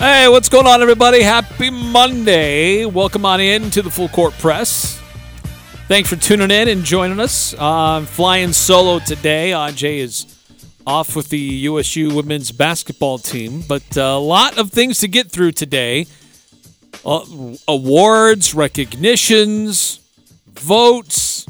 Hey, what's going on, everybody? Happy Monday. Welcome on in to the Full Court Press. Thanks for tuning in and joining us. Uh, I'm flying solo today. Ajay is off with the USU women's basketball team, but a lot of things to get through today uh, awards, recognitions, votes.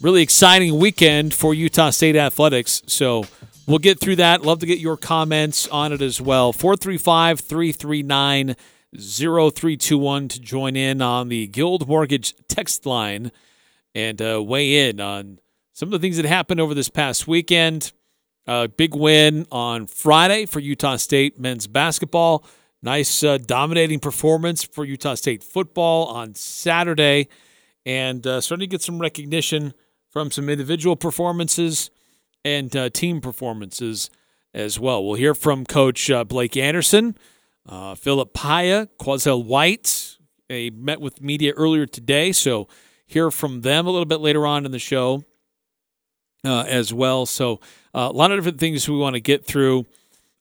Really exciting weekend for Utah State athletics. So, We'll get through that. Love to get your comments on it as well. 435 339 0321 to join in on the Guild Mortgage text line and uh, weigh in on some of the things that happened over this past weekend. Uh, big win on Friday for Utah State men's basketball. Nice uh, dominating performance for Utah State football on Saturday. And uh, starting to get some recognition from some individual performances and uh, team performances as well. We'll hear from Coach uh, Blake Anderson, uh, Phillip Paea, Quazel White. They met with media earlier today, so hear from them a little bit later on in the show uh, as well. So uh, a lot of different things we want to get through,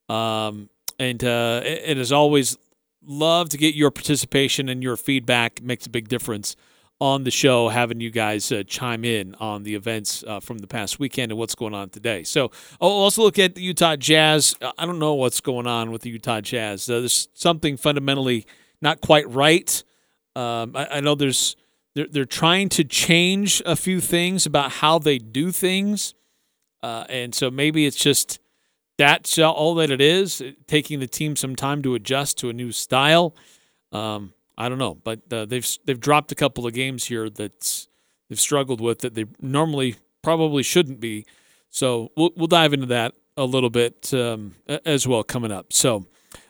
um, and uh, and as always, love to get your participation and your feedback. Makes a big difference on the show, having you guys uh, chime in on the events uh, from the past weekend and what's going on today. So I'll also look at the Utah Jazz. I don't know what's going on with the Utah Jazz. Uh, there's something fundamentally not quite right. Um, I, I, know there's they're, they're trying to change a few things about how they do things, uh, and so maybe it's just that's all that it is. Taking the team some time to adjust to a new style. Um, I don't know, but uh, they've they've dropped a couple of games here that they've struggled with that they normally probably shouldn't be. So we'll we'll dive into that a little bit um, as well coming up. So,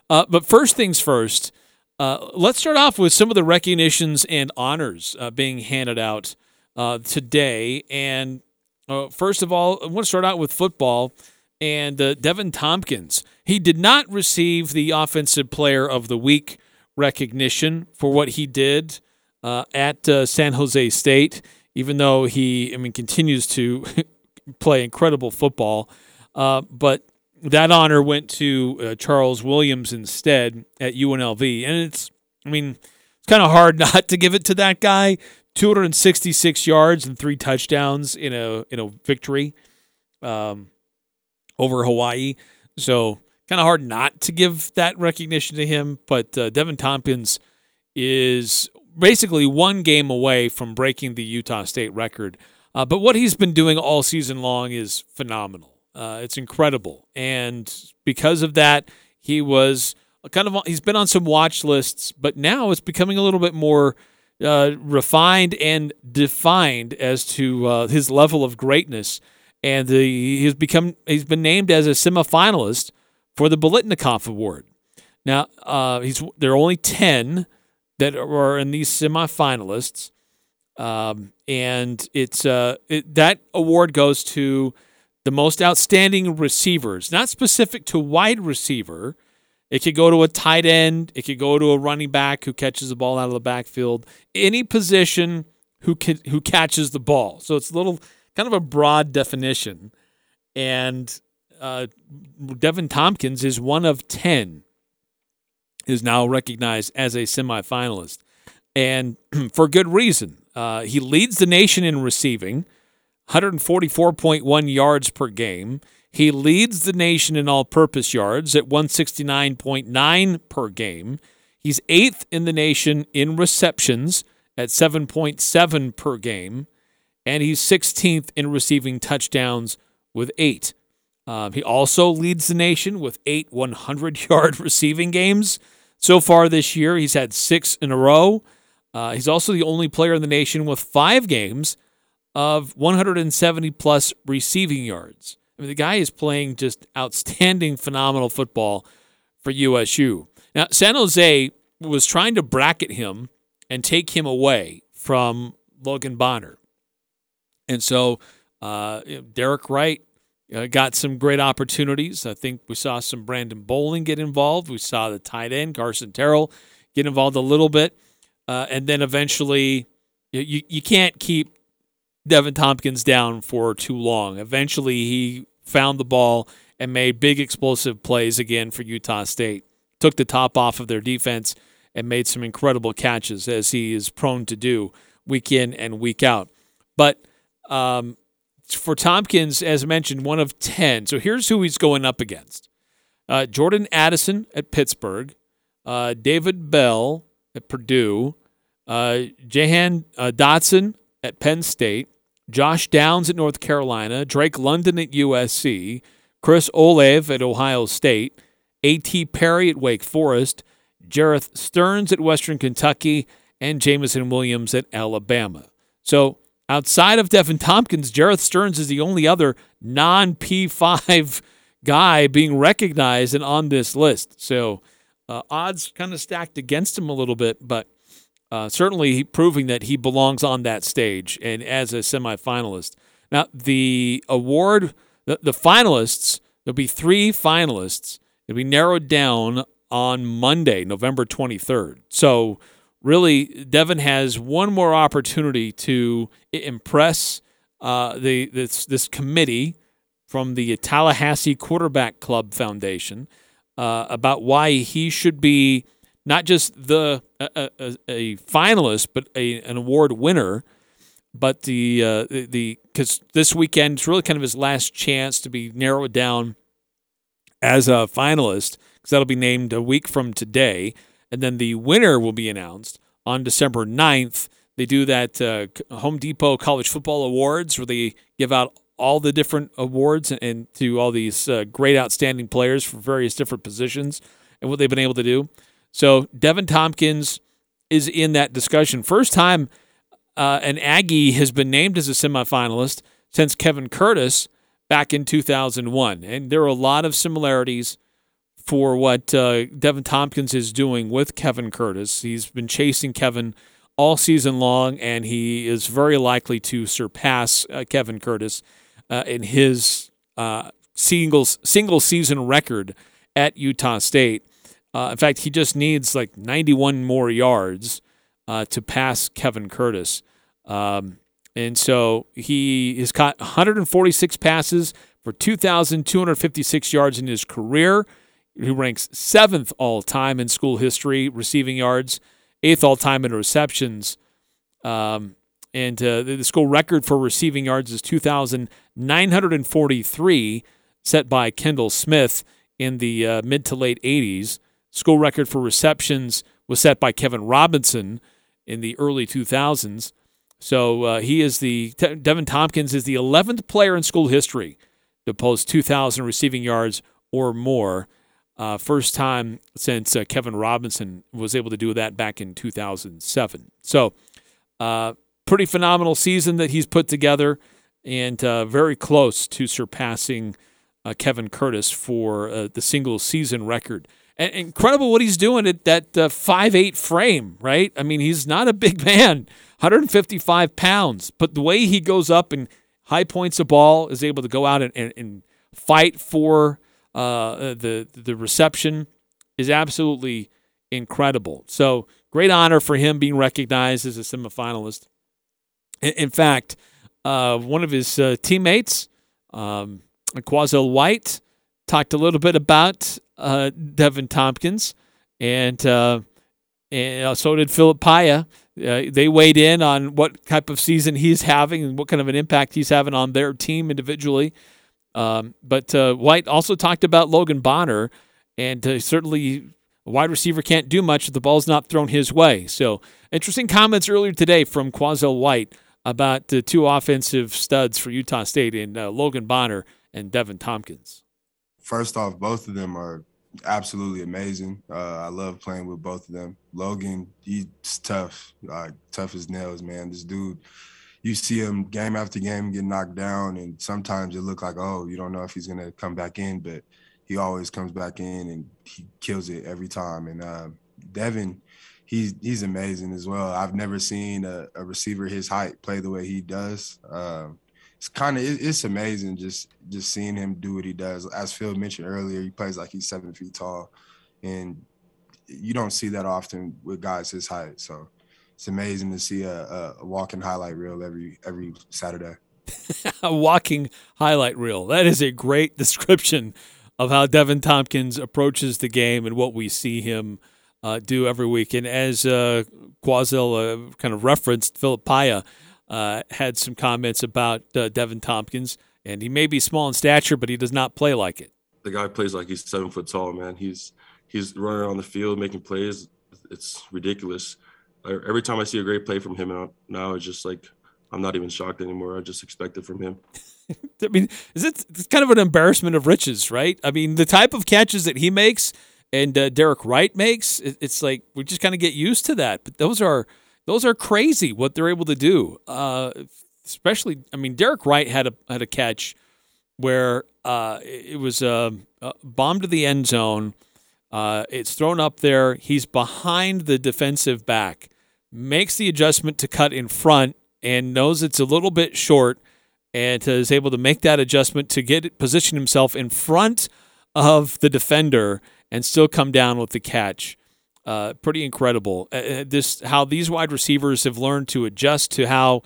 uh, but first things first, uh, let's start off with some of the recognitions and honors uh, being handed out uh, today. And uh, first of all, I want to start out with football. And Deven Thompkins, he did not receive the Offensive Player of the Week recognition for what he did uh, at uh, San Jose State, even though he, I mean, continues to play incredible football. Uh, but that honor went to uh, Charles Williams instead at UNLV, and it's, I mean, it's kind of hard not to give it to that guy. 266 yards and three touchdowns in a in a victory um, over Hawaii. So kind of hard not to give that recognition to him. But uh, Deven Thompkins is basically one game away from breaking the Utah State record. Uh, but what he's been doing all season long is phenomenal. Uh, it's incredible, and because of that, he was kind of he's been on some watch lists, but now it's becoming a little bit more uh, refined and defined as to uh, his level of greatness. And the, he's become he's been named as a semifinalist for the Biletnikoff Award. Now, uh, he's there are only ten that are in these semifinalists, um, and it's uh, it, that award goes to the most outstanding receivers, not specific to wide receiver. It could go to a tight end. It could go to a running back who catches the ball out of the backfield. Any position who can, who catches the ball. So it's a little kind of a broad definition, and uh, Deven Thompkins is one of 10 is now recognized as a semifinalist. And for good reason. Uh, he leads the nation in receiving, 144.1 yards per game. He leads the nation in all purpose yards at 169.9 per game. He's eighth in the nation in receptions at 7.7 per game. And he's 16th in receiving touchdowns with eight. Um, he also leads the nation with eight 100 yard receiving games so far this year. He's had six in a row. Uh, he's also the only player in the nation with five games of 170 plus receiving yards. I mean, the guy is playing just outstanding, phenomenal football for USU. Now, San Jose was trying to bracket him and take him away from Logan Bonner. And so uh, Derek Wright uh, got some great opportunities. I think we saw some Brandon Bowling get involved. We saw the tight end, Carson Terrell, get involved a little bit. Uh, and then eventually, you, you can't keep Deven Thompkins down for too long. Eventually, he found the ball and made big explosive plays again for Utah State. Took the top off of their defense and made some incredible catches, as he is prone to do week in and week out. But um, for Thompkins, as mentioned, one of 10. So here's who he's going up against uh, Jordan Addison at Pittsburgh, uh, David Bell at Purdue, uh, Jahan uh, Dotson at Penn State, Josh Downs at North Carolina, Drake London at USC, Chris Olave at Ohio State, A.T. Perry at Wake Forest, Jerreth Sterns at Western Kentucky, and Jameson Williams at Alabama. So outside of Deven Thompkins, Jerreth Sterns is the only other non P5 guy being recognized and on this list. So uh, odds kind of stacked against him a little bit, but uh, certainly proving that he belongs on that stage and as a semifinalist. Now, the award, the, the finalists, there'll be three finalists. It'll be narrowed down on Monday, November 23rd. So, really, Deven has one more opportunity to impress uh, the this this committee from the Tallahassee Quarterback Club Foundation uh, about why he should be not just the a, a, a finalist, but a, an award winner. But the uh, the because this weekend is really kind of his last chance to be narrowed down as a finalist because that'll be named a week from today, and then the winner will be announced on December 9th. They do that uh, Home Depot College Football Awards where they give out all the different awards and, and to all these uh, great, outstanding players for various different positions and what they've been able to do. So Deven Thompkins is in that discussion. First time uh, an Aggie has been named as a semifinalist since Kevin Curtis back in 2001. And there are a lot of similarities for what uh, Deven Thompkins is doing with Kevin Curtis. He's been chasing Kevin all season long, and he is very likely to surpass uh, Kevin Curtis uh, in his uh, single, single season record at Utah State. Uh, in fact, he just needs like 91 more yards uh, to pass Kevin Curtis. Um, and so he has caught 146 passes for 2,256 yards in his career. He ranks seventh all time in school history receiving yards, eighth all time in receptions. Um, and uh, the school record for receiving yards is 2,943, set by Kendall Smith in the uh, mid to late 80s. School record for receptions was set by Kevin Robinson in the early 2000s. So uh, he is the Deven Thompkins is the 11th player in school history to post 2,000 receiving yards or more. Uh, first time since uh, Kevin Robinson was able to do that back in 2007. So, uh, pretty phenomenal season that he's put together, and uh, very close to surpassing uh, Kevin Curtis for uh, the single season record and incredible what he's doing at that five eight frame, right? I mean, he's not a big man, 155 pounds, but the way he goes up and high points a ball, is able to go out and, and, and fight for uh, the the reception is absolutely incredible. So great honor for him being recognized as a semifinalist. In, in fact, uh, one of his uh, teammates, um, Quazell White, talked a little bit about uh, Deven Thompkins, and uh, and uh, so did Phillip Paea. They weighed in on what type of season he's having and what kind of an impact he's having on their team individually. Um, but uh, White also talked about Logan Bonner, and uh, certainly a wide receiver can't do much if the ball's not thrown his way. So interesting comments earlier today from Quazell White about the two offensive studs for Utah State in uh, Logan Bonner and Deven Thompkins. First off, both of them are absolutely amazing. Uh, I love playing with both of them. Logan, he's tough, like tough as nails, man. This dude, you see him game after game get knocked down, and sometimes it look like, oh, you don't know if he's gonna come back in, but he always comes back in and he kills it every time. And uh, Deven, he's he's amazing as well. I've never seen a, a receiver his height play the way he does. Um, it's kind of it's amazing just just seeing him do what he does. As Phil mentioned earlier, he plays like he's seven feet tall, and you don't see that often with guys his height. So it's amazing to see a, a walking highlight reel every every Saturday. a walking highlight reel. That is a great description of how Deven Thompkins approaches the game and what we see him uh, do every week. And as uh, Quazell uh, kind of referenced, Phillip Paea uh, had some comments about uh, Deven Thompkins, and he may be small in stature, but he does not play like it. The guy plays like he's seven foot tall, man. He's he's running on the field making plays. It's ridiculous. Every time I see a great play from him now, it's just like I'm not even shocked anymore. I just expect it from him. I mean, is it it's kind of an embarrassment of riches, right? I mean, the type of catches that he makes and uh, Derek Wright makes, it, it's like we just kind of get used to that. But those are those are crazy what they're able to do. Uh, especially, I mean, Derek Wright had a had a catch where uh, it was a, a, bomb to the end zone. Uh, it's thrown up there. He's behind the defensive back, makes the adjustment to cut in front, and knows it's a little bit short, and is able to make that adjustment to get position himself in front of the defender and still come down with the catch. Uh, pretty incredible. Uh, uh, this how these wide receivers have learned to adjust to how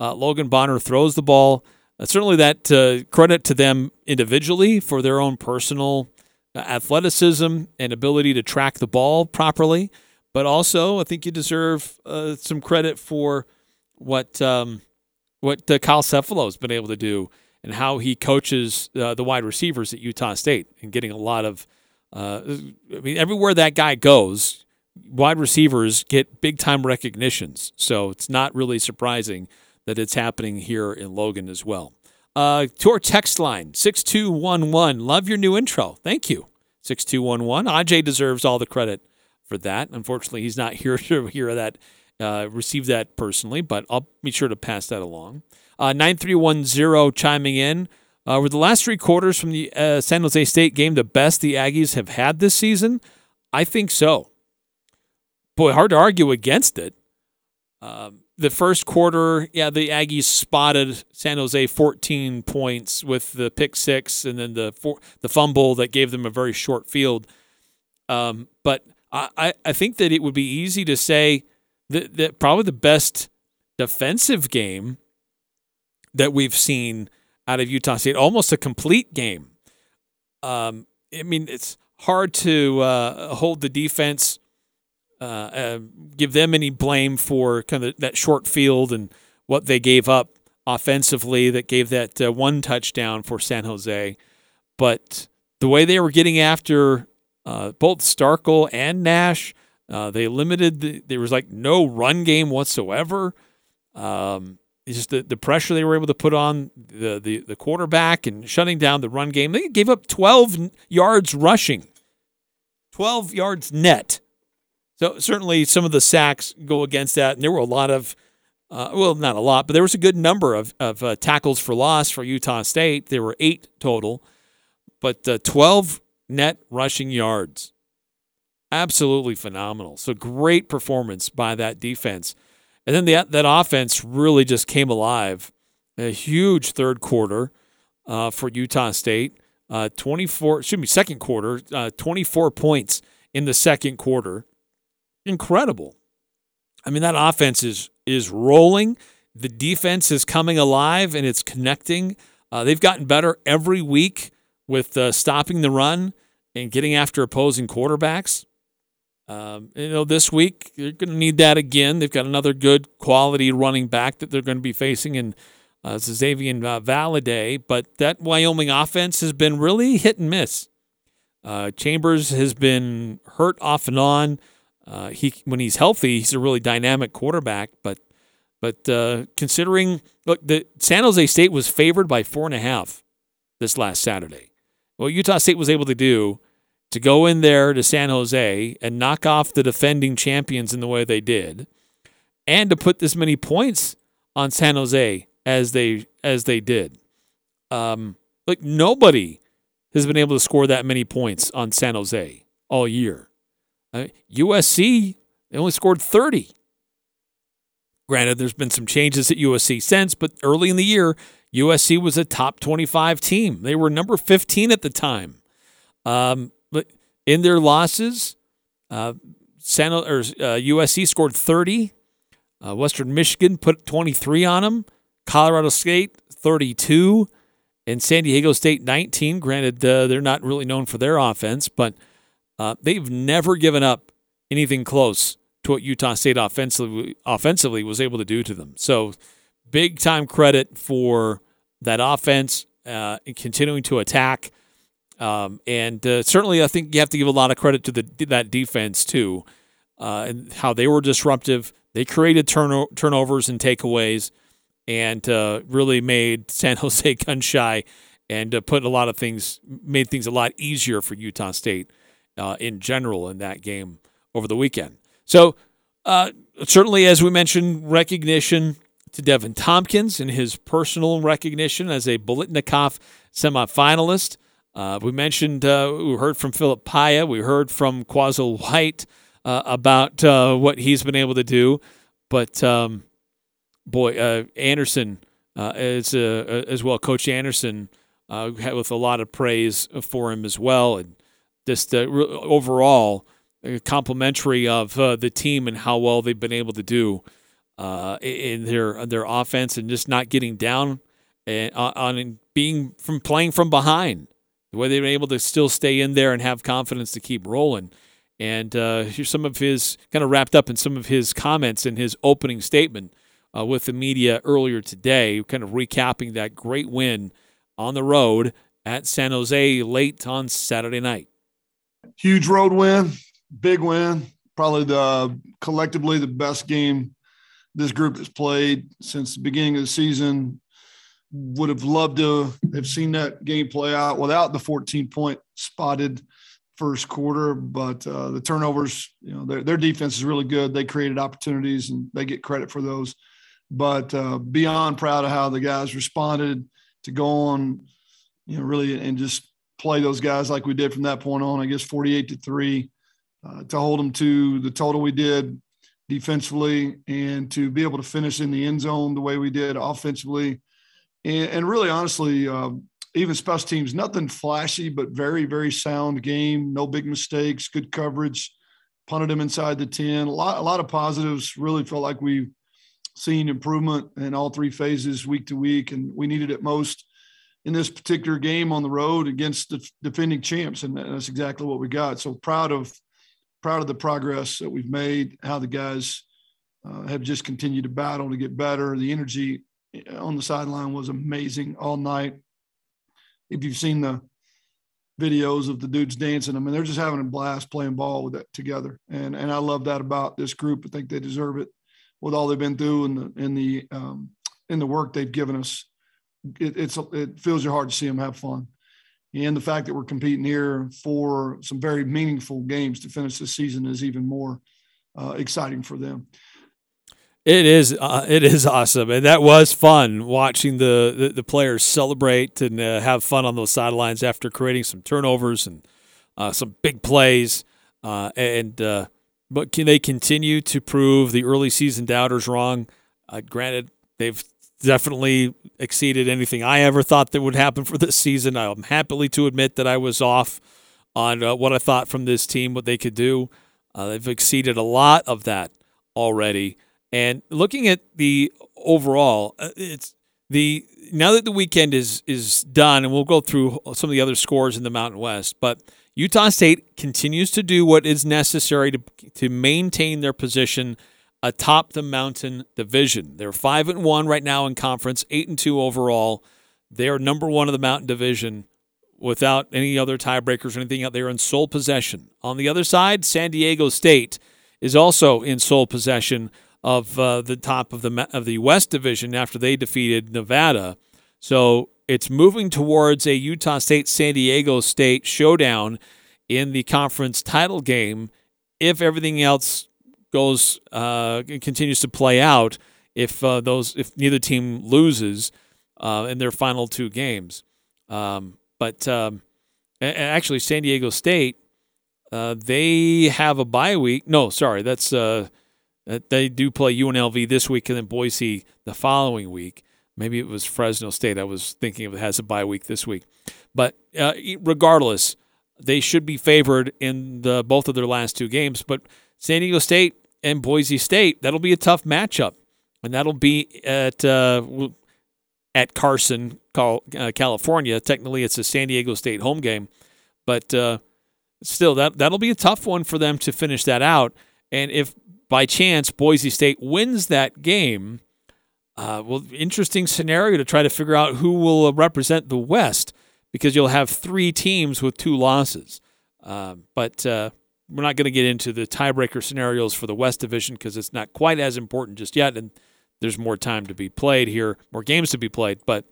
uh, Logan Bonner throws the ball. Uh, certainly, that uh, credit to them individually for their own personal athleticism and ability to track the ball properly. But also, I think you deserve some credit for what um, what Kyle Cefalo has been able to do and how he coaches the wide receivers at Utah State and getting a lot of uh, I mean, everywhere that guy goes, wide receivers get big time recognitions. So it's not really surprising that it's happening here in Logan as well. Uh, to our text line, 6211. Love your new intro. Thank you. 6211. Aj deserves all the credit for that. Unfortunately, he's not here to hear that, uh, receive that personally, but I'll be sure to pass that along. Uh, 9310 chiming in. Uh, were the last three quarters from the uh, San Jose State game the best the Aggies have had this season? I think so. Boy, hard to argue against it. Um, the first quarter, yeah, the Aggies spotted San Jose 14 points with the pick six and then the four, the fumble that gave them a very short field. Um, but I, I think that it would be easy to say that, that probably the best defensive game that we've seen out of Utah State, almost a complete game. Um, I mean, it's hard to uh, hold the defense, uh, uh, give them any blame for kind of that short field and what they gave up offensively that gave that uh, one touchdown for San Jose. But the way they were getting after uh, both Starkel and Nash, uh, they limited. The, there was like no run game whatsoever. Um, just the, the pressure they were able to put on the, the, the quarterback and shutting down the run game. They gave up 12 yards rushing, 12 yards net. So certainly some of the sacks go against that. And there were a lot of, uh, well, not a lot, but there was a good number of, of uh, tackles for loss for Utah State. There were eight total, but uh, 12 net rushing yards. Absolutely phenomenal. So great performance by that defense. And then the, that offense really just came alive. A huge third quarter uh, for Utah State. Uh, 24, excuse me, second quarter, uh, 24 points in the second quarter. Incredible. I mean, that offense is is rolling. The defense is coming alive and it's connecting. Uh, they've gotten better every week with uh, stopping the run and getting after opposing quarterbacks. Um, you know, this week they're going to need that again. They've got another good quality running back that they're going to be facing in uh, Xavier uh, Valladay, but that Wyoming offense has been really hit and miss. Uh, Chambers has been hurt off and on. Uh, he when he's healthy, he's a really dynamic quarterback. But but uh, considering look, the San Jose State was favored by four and a half this last Saturday. What Utah State was able to do to go in there to San Jose and knock off the defending champions in the way they did, and to put this many points on San Jose as they as they did. Um, like nobody has been able to score that many points on San Jose all year. Uh, USC they only scored 30. Granted, there's been some changes at USC since, but early in the year, USC was a top 25 team. They were number 15 at the time. Um, but in their losses, uh, San or uh, USC scored 30. Uh, Western Michigan put 23 on them. Colorado State 32, and San Diego State 19. Granted, uh, they're not really known for their offense, but uh, they've never given up anything close to what Utah State offensively offensively was able to do to them. So, big time credit for that offense uh, continuing to attack. Um, and uh, certainly, I think you have to give a lot of credit to the that defense too, uh, and how they were disruptive. They created turno- turnovers and takeaways and uh, really made San Jose gun shy and uh, put a lot of things, made things a lot easier for Utah State uh, in general in that game over the weekend. So, certainly, as we mentioned, recognition to Deven Thompkins and his personal recognition as a Biletnikoff semifinalist. Uh, we mentioned, uh, we heard from Phillip Paea, we heard from Quazell White about what he's been able to do. But um, boy, uh, Anderson uh, as uh, uh as well. Coach Anderson uh, with a lot of praise for him as well, and just uh, overall complimentary of the team and how well they've been able to do in their their offense and just not getting down and on being from playing from behind. The way they've been able to still stay in there and have confidence to keep rolling. And uh, here's some of his kind of wrapped up in some of his comments in his opening statement uh, with the media earlier today, kind of recapping that great win on the road at San Jose late on Saturday night. Huge road win, big win, probably the collectively the best game this group has played since the beginning of the season. Would have loved to have seen that game play out without the 14 point spotted first quarter, but uh, the turnovers, you know, their, their defense is really good. They created opportunities and they get credit for those but uh, beyond proud of how the guys responded to go on, you know, really and just play those guys like we did from that point on. I guess 48 to three uh, to hold them to the total we did defensively and to be able to finish in the end zone the way we did offensively. And, and really, honestly, uh, even special teams, nothing flashy, but very, very sound game. No big mistakes, good coverage, punted them inside the 10. A lot, a lot of positives. Really felt like we've seen improvement in all three phases week to week, and we needed it most in this particular game on the road against the defending champs, and that's exactly what we got. So proud of proud of the progress that we've made, how the guys uh, have just continued to battle to get better. The energy on the sideline was amazing all night. If you've seen the videos of the dudes dancing, I mean, they're just having a blast playing ball with that together, and and I love that about this group. I think they deserve it with all they've been through and the in the um, the work they've given us. It, it's it fills your heart to see them have fun, and the fact that we're competing here for some very meaningful games to finish the season is even more uh, exciting for them. It is uh, it is awesome, and that was fun watching the the, the players celebrate and uh, have fun on those sidelines after creating some turnovers and uh, some big plays, uh, and uh, but can they continue to prove the early season doubters wrong? Granted, they've definitely exceeded anything I ever thought that would happen for this season. I'm happily to admit that I was off on uh, what I thought from this team, what they could do. Uh, they've exceeded a lot of that already. And looking at the overall, uh, it's the now that the weekend is is done, and we'll go through some of the other scores in the Mountain West, but Utah State continues to do what is necessary to to maintain their position atop the Mountain Division. They're five and one right now in conference, eight and two overall. They are number one of the Mountain Division without any other tiebreakers or anything out there in sole possession. On the other side, San Diego State is also in sole possession of uh, the top of the of the West Division after they defeated Nevada. So it's moving towards a Utah State San Diego State showdown in the conference title game if everything else goes uh, continues to play out. If uh, those if neither team loses uh, in their final two games, um, but um, actually San Diego State uh, they have a bye week. No, sorry, that's uh, they do play UNLV this week and then Boise the following week. Maybe it was Fresno State. I was thinking of it has a bye week this week, but uh, regardless, they should be favored in the both of their last two games. But San Diego State and Boise State, that'll be a tough matchup, and that'll be at uh, at Carson, uh, California. Technically, it's a San Diego State home game, but uh, still, that that'll be a tough one for them to finish that out. And if by chance Boise State wins that game, uh, well, interesting scenario to try to figure out who will represent the West because you'll have three teams with two losses. Uh, but uh, we're not going to get into the tiebreaker scenarios for the West Division because it's not quite as important just yet, and there's more time to be played here, more games to be played. But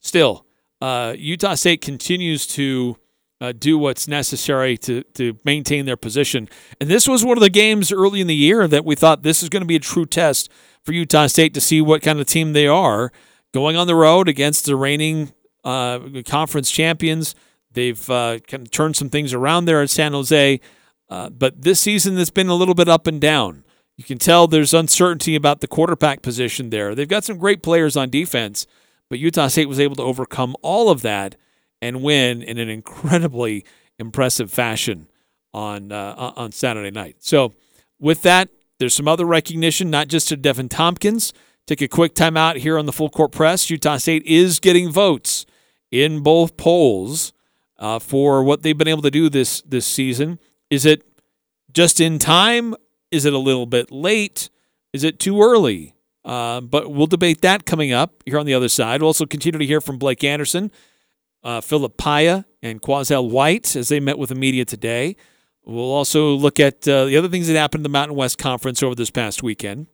still, uh, Utah State continues to uh, do what's necessary to to maintain their position. And this was one of the games early in the year that we thought this is going to be a true test for Utah State to see what kind of team they are going on the road against the reigning uh, conference champions. They've uh, kind of turned some things around there at San Jose, uh, but this season it's been a little bit up and down. You can tell there's uncertainty about the quarterback position there. They've got some great players on defense, but Utah State was able to overcome all of that and win in an incredibly impressive fashion on uh, on Saturday night. So, with that, there's some other recognition, not just to Deven Thompkins. Take a quick timeout here on the full court press. Utah State is getting votes in both polls uh, for what they've been able to do this this season. Is it just in time? Is it a little bit late? Is it too early? Uh, but we'll debate that coming up here on the other side. We'll also continue to hear from Blake Anderson uh, Phillip Paea and Quazell White as they met with the media today. We'll also look at uh, the other things that happened in the Mountain West Conference over this past weekend.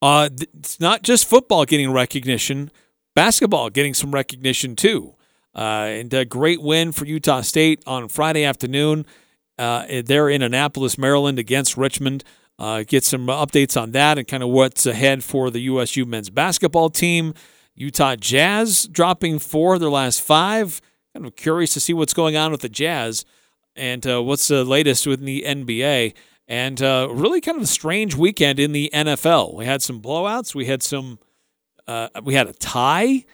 Uh, it's not just football getting recognition, basketball getting some recognition too. Uh, and a great win for Utah State on Friday afternoon. Uh, they're in Annapolis, Maryland against Richmond. Uh, get some updates on that and kind of what's ahead for the USU men's basketball team. Utah Jazz dropping four of their last five. Kind of curious to see what's going on with the Jazz and uh, what's the latest with the NBA. And uh, really kind of a strange weekend in the NFL. We had some blowouts. We had some. Uh, we had a tie.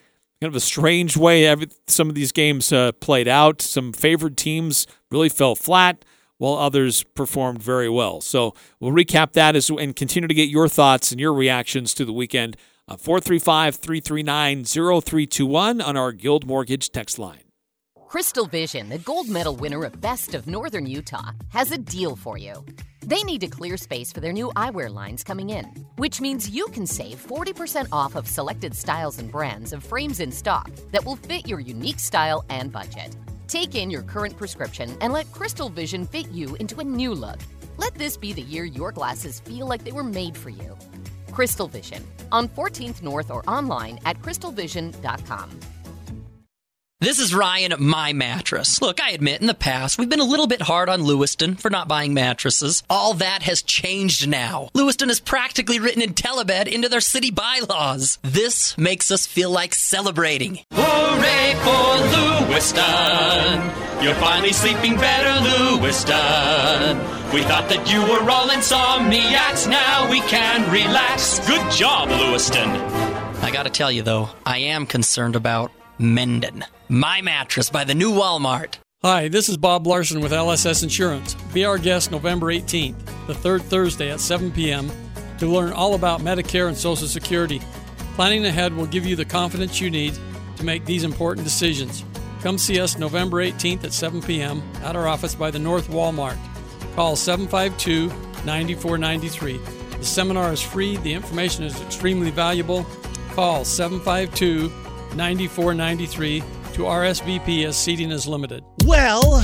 Kind of a strange way every, some of these games uh, played out. Some favored teams really fell flat, while others performed very well. So we'll recap that as and continue to get your thoughts and your reactions to the weekend uh, 435 339 0321 on our Guild Mortgage text line. Crystal Vision, the gold medal winner of Best of Northern Utah, has a deal for you. They need to clear space for their new eyewear lines coming in, which means you can save 40% off of selected styles and brands of frames in stock that will fit your unique style and budget. Take in your current prescription and let Crystal Vision fit you into a new look. Let this be the year your glasses feel like they were made for you. Crystal Vision on 14th North or online at crystalvision.com. This is Ryan at My Mattress. Look, I admit in the past we've been a little bit hard on Lewiston for not buying mattresses. All that has changed now. Lewiston has practically written IntelliBed into their city bylaws. This makes us feel like celebrating. Hooray for Lewiston! You're finally sleeping better, Lewiston. We thought that you were all insomniacs. Now we can relax. Good job, Lewiston. I gotta tell you though, I am concerned about Mendon. My mattress by the new Walmart. Hi, this is Bob Larson with LSS Insurance. Be our guest November 18th, the third Thursday at 7 p.m., to learn all about Medicare and Social Security. Planning ahead will give you the confidence you need to make these important decisions. Come see us November 18th at 7 p.m. at our office by the North Walmart. Call 752 9493. The seminar is free, the information is extremely valuable. Call 752 9493 to RSVP as seating is limited. Well,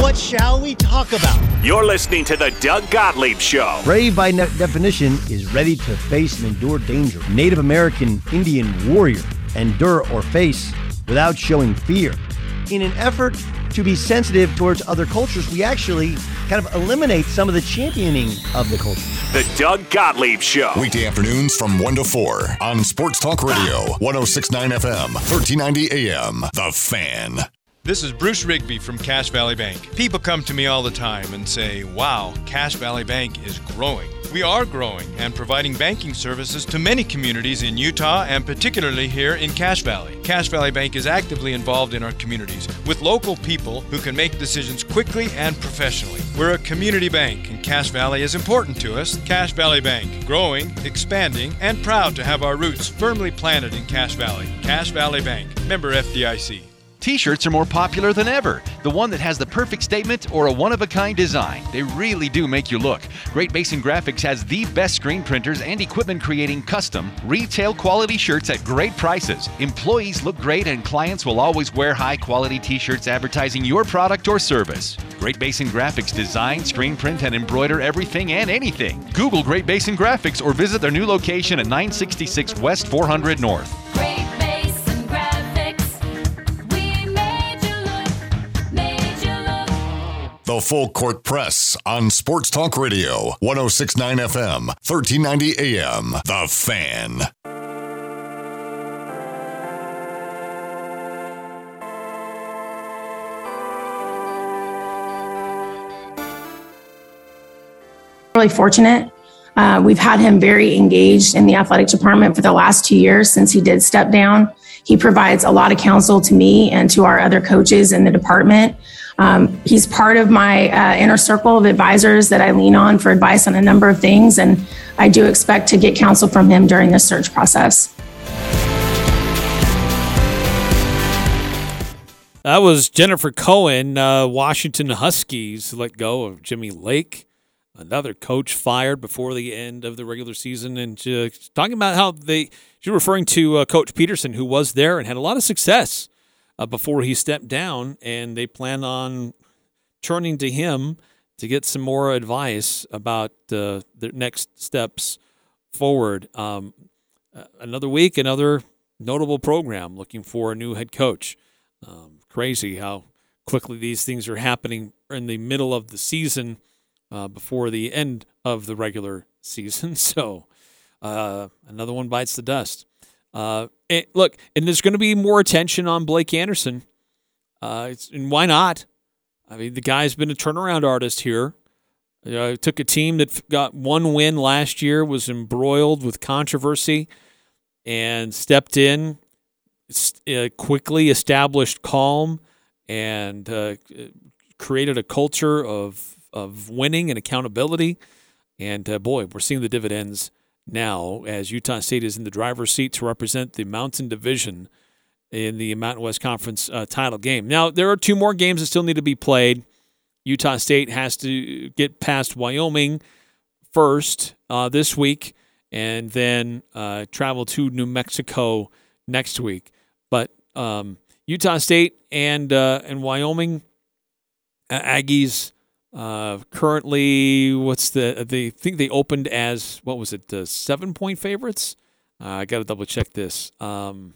what shall we talk about? You're listening to the Doug Gottlieb Show. Brave, by ne- definition, is ready to face and endure danger. Native American Indian warrior, endure or face without showing fear. In an effort to be sensitive towards other cultures, we actually kind of eliminate some of the championing of the culture. The Doug Gottlieb Show. Weekday afternoons from 1 to 4 on Sports Talk Radio, 1069 FM, 1390 AM. The Fan. This is Bruce Rigby from Cache Valley Bank. People come to me all the time and say, wow, Cache Valley Bank is growing. We are growing and providing banking services to many communities in Utah and particularly here in Cache Valley. Cache Valley Bank is actively involved in our communities with local people who can make decisions quickly and professionally. We're a community bank and Cache Valley is important to us. Cache Valley Bank, growing, expanding, and proud to have our roots firmly planted in Cache Valley. Cache Valley Bank, member FDIC. T-shirts are more popular than ever. The one that has the perfect statement or a one-of-a-kind design. They really do make you look. Great Basin Graphics has the best screen printers and equipment creating custom, retail quality shirts at great prices. Employees look great and clients will always wear high-quality T-shirts advertising your product or service. Great Basin Graphics design, screen print, and embroider everything and anything. Google Great Basin Graphics or visit their new location at 966 West 400 North. The Full Court Press on Sports Talk Radio, 1069 FM, 1390 AM. The Fan. really fortunate. Uh, we've had him very engaged in the athletic department for the last two years since he did step down. He provides a lot of counsel to me and to our other coaches in the department. Um, he's part of my uh, inner circle of advisors that I lean on for advice on a number of things, and I do expect to get counsel from him during this search process. That was Jennifer Cohen. Uh, Washington Huskies let go of Jimmy Lake, another coach fired before the end of the regular season, and uh, talking about how they. She's referring to uh, Coach Petersen, who was there and had a lot of success uh, before he stepped down, and they plan on turning to him to get some more advice about uh, their next steps forward. Um, uh, another week, another notable program looking for a new head coach. Um, crazy how quickly these things are happening in the middle of the season uh, before the end of the regular season. So uh, another one bites the dust. Uh, and look, and there's going to be more attention on Blake Anderson. Uh, and why not? I mean, the guy's been a turnaround artist here. Uh, took a team that got one win last year, was embroiled with controversy, and stepped in, uh, quickly established calm, and uh, created a culture of of winning and accountability. And uh, boy, we're seeing the dividends now as Utah State is in the driver's seat to represent the Mountain Division in the Mountain West Conference uh, title game. Now, there are two more games that still need to be played. Utah State has to get past Wyoming first uh, this week and then uh, travel to New Mexico next week. But um, Utah State and uh, and Wyoming Aggies uh, currently, what's the? They think they opened as what was it? Seven point favorites. Uh, I got to double check this. Um,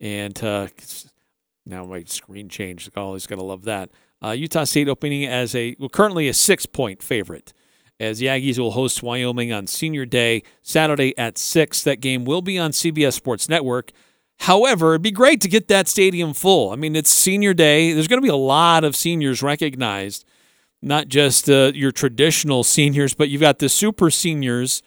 and uh, now my screen changed. Always gonna love that. Uh, Utah State opening as a well, currently a six point favorite. As the Aggies will host Wyoming on Senior Day, Saturday at 6. That game will be on CBS Sports Network. However, it'd be great to get that stadium full. I mean, it's Senior Day. There's going to be a lot of seniors recognized not just uh, your traditional seniors, but you've got the super seniors,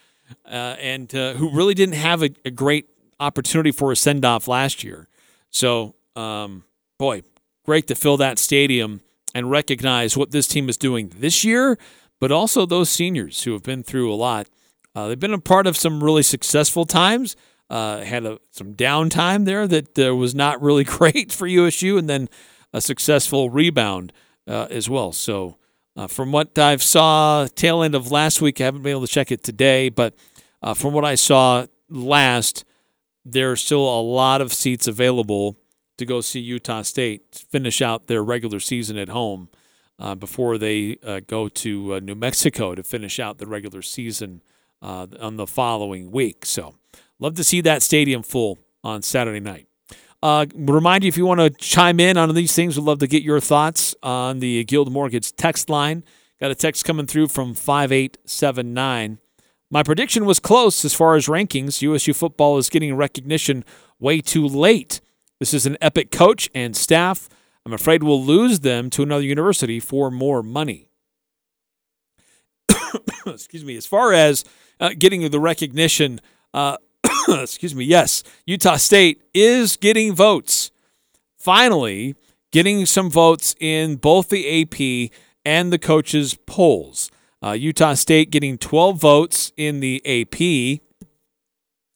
uh, and uh, who really didn't have a, a, great opportunity for a send off last year. So, um, boy, great to fill that stadium and recognize what this team is doing this year, but also those seniors who have been through a lot. Uh, they've been a part of some really successful times. uh, had a, some downtime there that uh, was not really great for USU, and then a successful rebound as well. So, uh, from what I've saw tail end of last week, I haven't been able to check it today, but uh, from what I saw last, there are still a lot of seats available to go see Utah State finish out their regular season at home uh, before they uh, go to uh, New Mexico to finish out the regular season uh, on the following week. So, love to see that stadium full on Saturday night. Uh, remind you if you want to chime in on these things, we'd love to get your thoughts on the Guild Mortgage text line. Got a text coming through from 5879. My prediction was close as far as rankings. USU football is getting recognition way too late. This is an epic coach and staff. I'm afraid we'll lose them to another university for more money. excuse me. As far as uh, getting the recognition, uh, excuse me, yes, Utah State is getting votes. Finally, getting some votes in both the AP and the coaches' polls. Uh, Utah State getting 12 votes in the AP,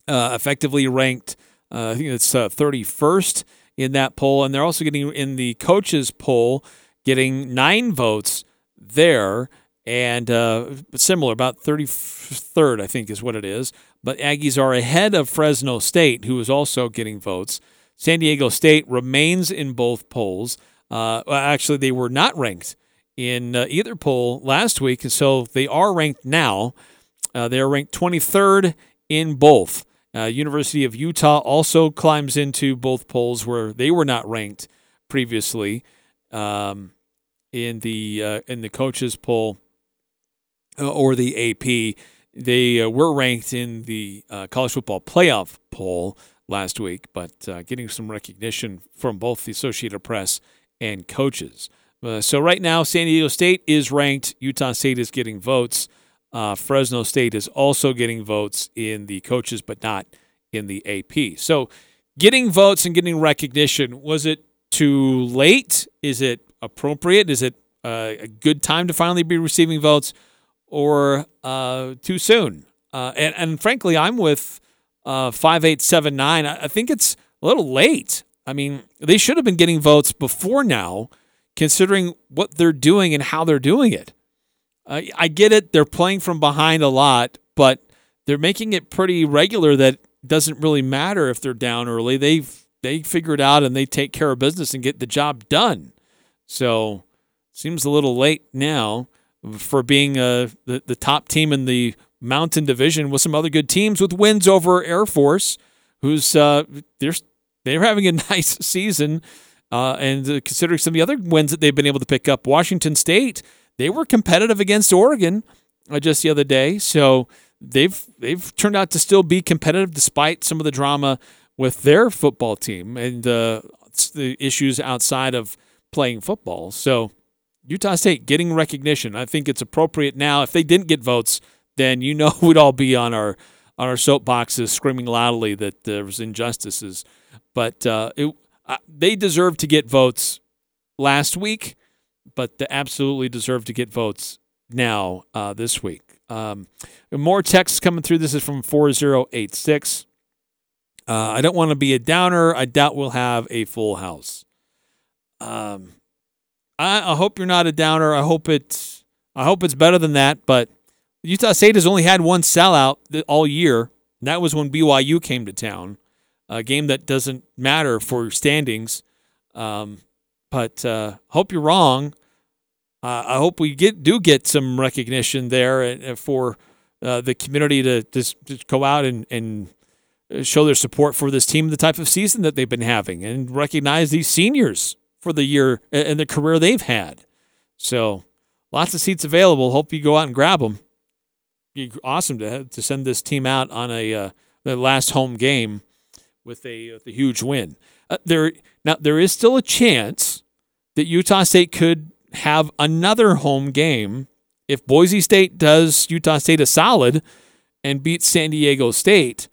uh, effectively ranked, uh, I think it's 31st in that poll. And they're also getting in the coaches' poll, getting nine votes there and uh, similar, about 33rd, I think is what it is. But Aggies are ahead of Fresno State, who is also getting votes. San Diego State remains in both polls. Uh, actually, they were not ranked in uh, either poll last week, and so they are ranked now. Uh, they are ranked 23rd in both. Uh, University of Utah also climbs into both polls where they were not ranked previously um, in the uh, in the coaches poll or the AP. They uh, were ranked in the uh, college football playoff poll last week, but uh, getting some recognition from both the Associated Press and coaches. Uh, so right now, San Diego State is ranked. Utah State is getting votes. Uh, Fresno State is also getting votes in the coaches, but not in the AP. So getting votes and getting recognition, was it too late? Is it appropriate? Is it a good time to finally be receiving votes? Or uh, too soon. Uh, and, and frankly, I'm with uh, 5879. I think it's a little late. I mean, they should have been getting votes before now, considering what they're doing and how they're doing it. I get it. They're playing from behind a lot, but they're making it pretty regular that it doesn't really matter if they're down early. They've they figure it out and they take care of business and get the job done. So seems a little late now for being uh, the, the top team in the Mountain Division with some other good teams with wins over Air Force, who's uh, they're they're having a nice season. Uh, and uh, considering some of the other wins that they've been able to pick up, Washington State they were competitive against Oregon uh, just the other day, so they've they've turned out to still be competitive despite some of the drama with their football team and uh, the issues outside of playing football. So Utah State getting recognition. I think it's appropriate now. If they didn't get votes, then you know we'd all be on our on our soapboxes screaming loudly that there was injustices. But uh, it, uh, they deserve to get votes last week, but they absolutely deserve to get votes now uh, this week. Um, more texts coming through. This is from 4086. Uh, I don't want to be a downer. I doubt we'll have a full house. Um, I, I hope you're not a downer. I hope it's I hope it's better than that. But Utah State has only had one sellout all year. That was when BYU came to town. A game that doesn't matter for standings. Um, but uh, hope you're wrong. Uh, I hope we get do get some recognition there uh, for uh, the community to just, just go out and, and show their support for this team, the type of season that they've been having, and recognize these seniors for the year and the career they've had. So lots of seats available. Hope you go out and grab them. Be awesome to to send this team out on a uh, the last home game with a, with a huge win. Uh, there now there is still a chance that Utah State could have another home game if Boise State does Utah State a solid and beats San Diego State.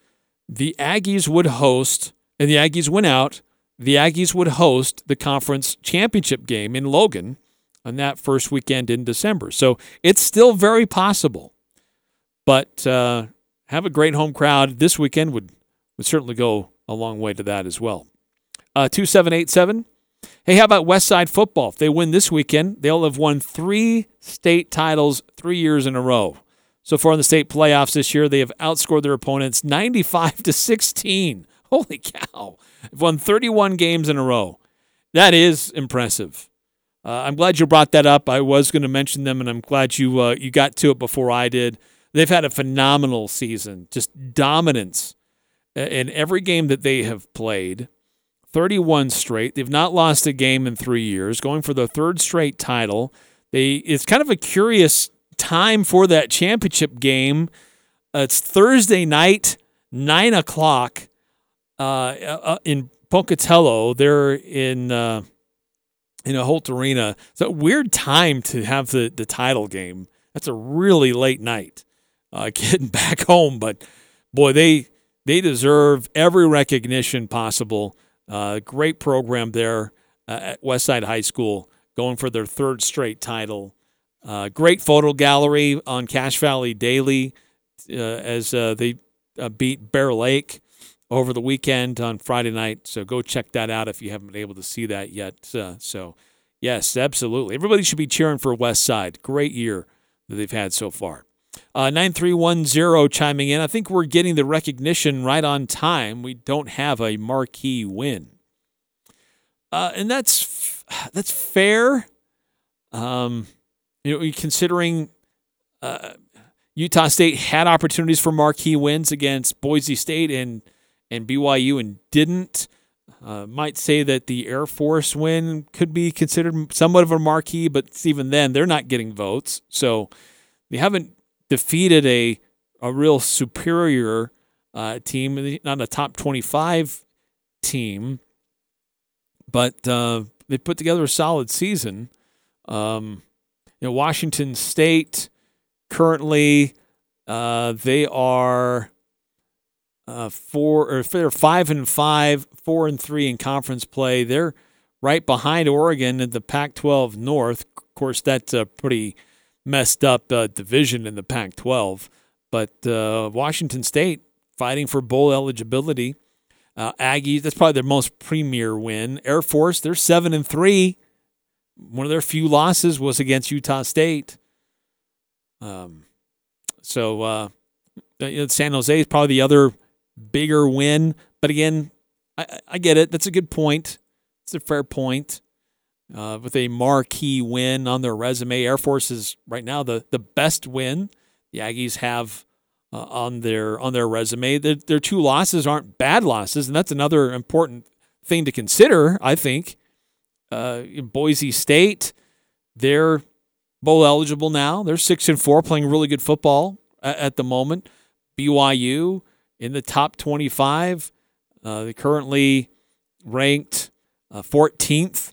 The Aggies would host, and the Aggies win out the Aggies would host the conference championship game in Logan on that first weekend in December. So it's still very possible. But uh, have a great home crowd this weekend would would certainly go a long way to that as well. Uh, 2787. Hey, how about West Side football? If they win this weekend, they'll have won three state titles three years in a row. So far in the state playoffs this year, they have outscored their opponents 95 to 16. Holy cow. They've won 31 games in a row. That is impressive. Uh, I'm glad you brought that up. I was going to mention them, and I'm glad you uh, you got to it before I did. They've had a phenomenal season, just dominance in every game that they have played. 31 straight. They've not lost a game in three years, going for the third straight title. They it's kind of a curious time for that championship game. Uh, it's Thursday night, nine o'clock, uh, uh, in Pocatello. They're in uh, in a Holt Arena. It's a weird time to have the the title game. That's a really late night, uh, getting back home. But boy, they they deserve every recognition possible. Uh, great program there uh, at Westside High School, going for their third straight title. Uh, great photo gallery on Cache Valley Daily uh, as uh, they uh, beat Bear Lake over the weekend on Friday night. So go check that out if you haven't been able to see that yet. so, yes, absolutely. Everybody should be cheering for West Side. Great year that they've had so far. Uh, 9310 chiming in. I think we're getting the recognition right on time. We don't have a marquee win. Uh, and that's that's fair. Um, you know, considering uh, Utah State had opportunities for marquee wins against Boise State and and BYU and didn't. Uh, might say that the Air Force win could be considered somewhat of a marquee, but even then, they're not getting votes. So they haven't defeated a a real superior uh, team, not a top 25 team, but uh, they put together a solid season. Um, you know, Washington State currently uh, they are uh, four or they're five and five, four and three in conference play. They're right behind Oregon in the Pac-12 North. Of course, that's a pretty messed up uh, division in the Pac 12. But uh, Washington State fighting for bowl eligibility. Uh, Aggies, that's probably their most premier win. Air Force, they're 7 and 3. One of their few losses was against Utah State. Um, so uh, San Jose is probably the other bigger win. But again, I, I get it. That's a good point. It's a fair point uh, with a marquee win on their resume. Air Force is right now the, the best win the Aggies have uh, on their on their resume. Their, their two losses aren't bad losses, and that's another important thing to consider. I think uh, Boise State, they're bowl eligible now. They're six and four, playing really good football at, at the moment. BYU in the top twenty-five. Uh, they currently ranked 14th uh,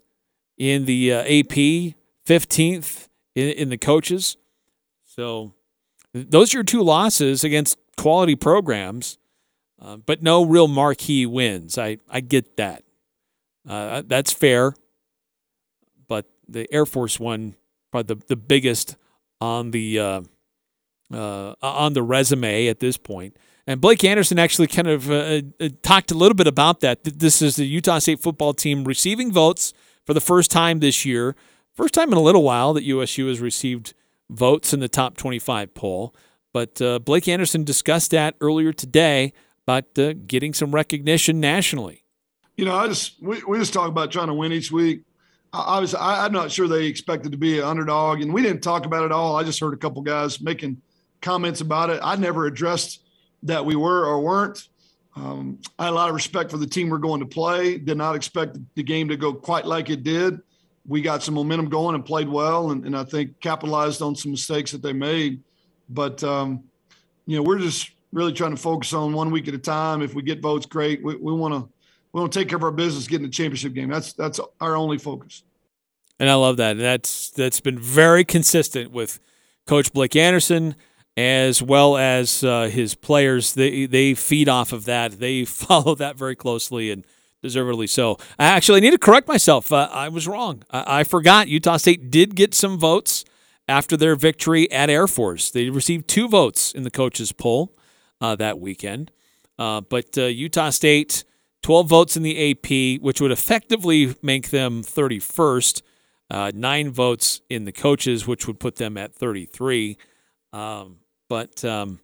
in the uh, AP, 15th in, in the coaches. So those are your two losses against quality programs, uh, but no real marquee wins. I, I get that. Uh, that's fair. But the Air Force one, probably the, the biggest on the uh, uh, on the resume at this point. And Blake Anderson actually kind of uh, uh, talked a little bit about that. This is the Utah State football team receiving votes for the first time this year. First time in a little while that USU has received votes in the top 25 poll. But uh, Blake Anderson discussed that earlier today about uh, getting some recognition nationally. You know, I just we, we just talk about trying to win each week. I, I I, am not sure they expected to be an underdog, and we didn't talk about it all. I just heard a couple guys making comments about it. I never addressed that we were or weren't. Um, I had a lot of respect for the team we're going to play. Did not expect the game to go quite like it did. We got some momentum going and played well, and, and I think capitalized on some mistakes that they made. But um, you know, we're just really trying to focus on one week at a time. If we get votes, great. We want to we want to take care of our business, getting the championship game. That's that's our only focus. And I love that. That's that's been very consistent with Coach Blake Anderson as well as uh, his players. They they feed off of that. They follow that very closely and deservedly so. I actually need to correct myself. Uh, I was wrong. I, I, forgot Utah State did get some votes after their victory at Air Force. They received two votes in the coaches poll uh, that weekend. Uh, but uh, Utah State, 12 votes in the AP, which would effectively make them 31st. Uh, nine votes in the coaches, which would put them at 33. Um, but um,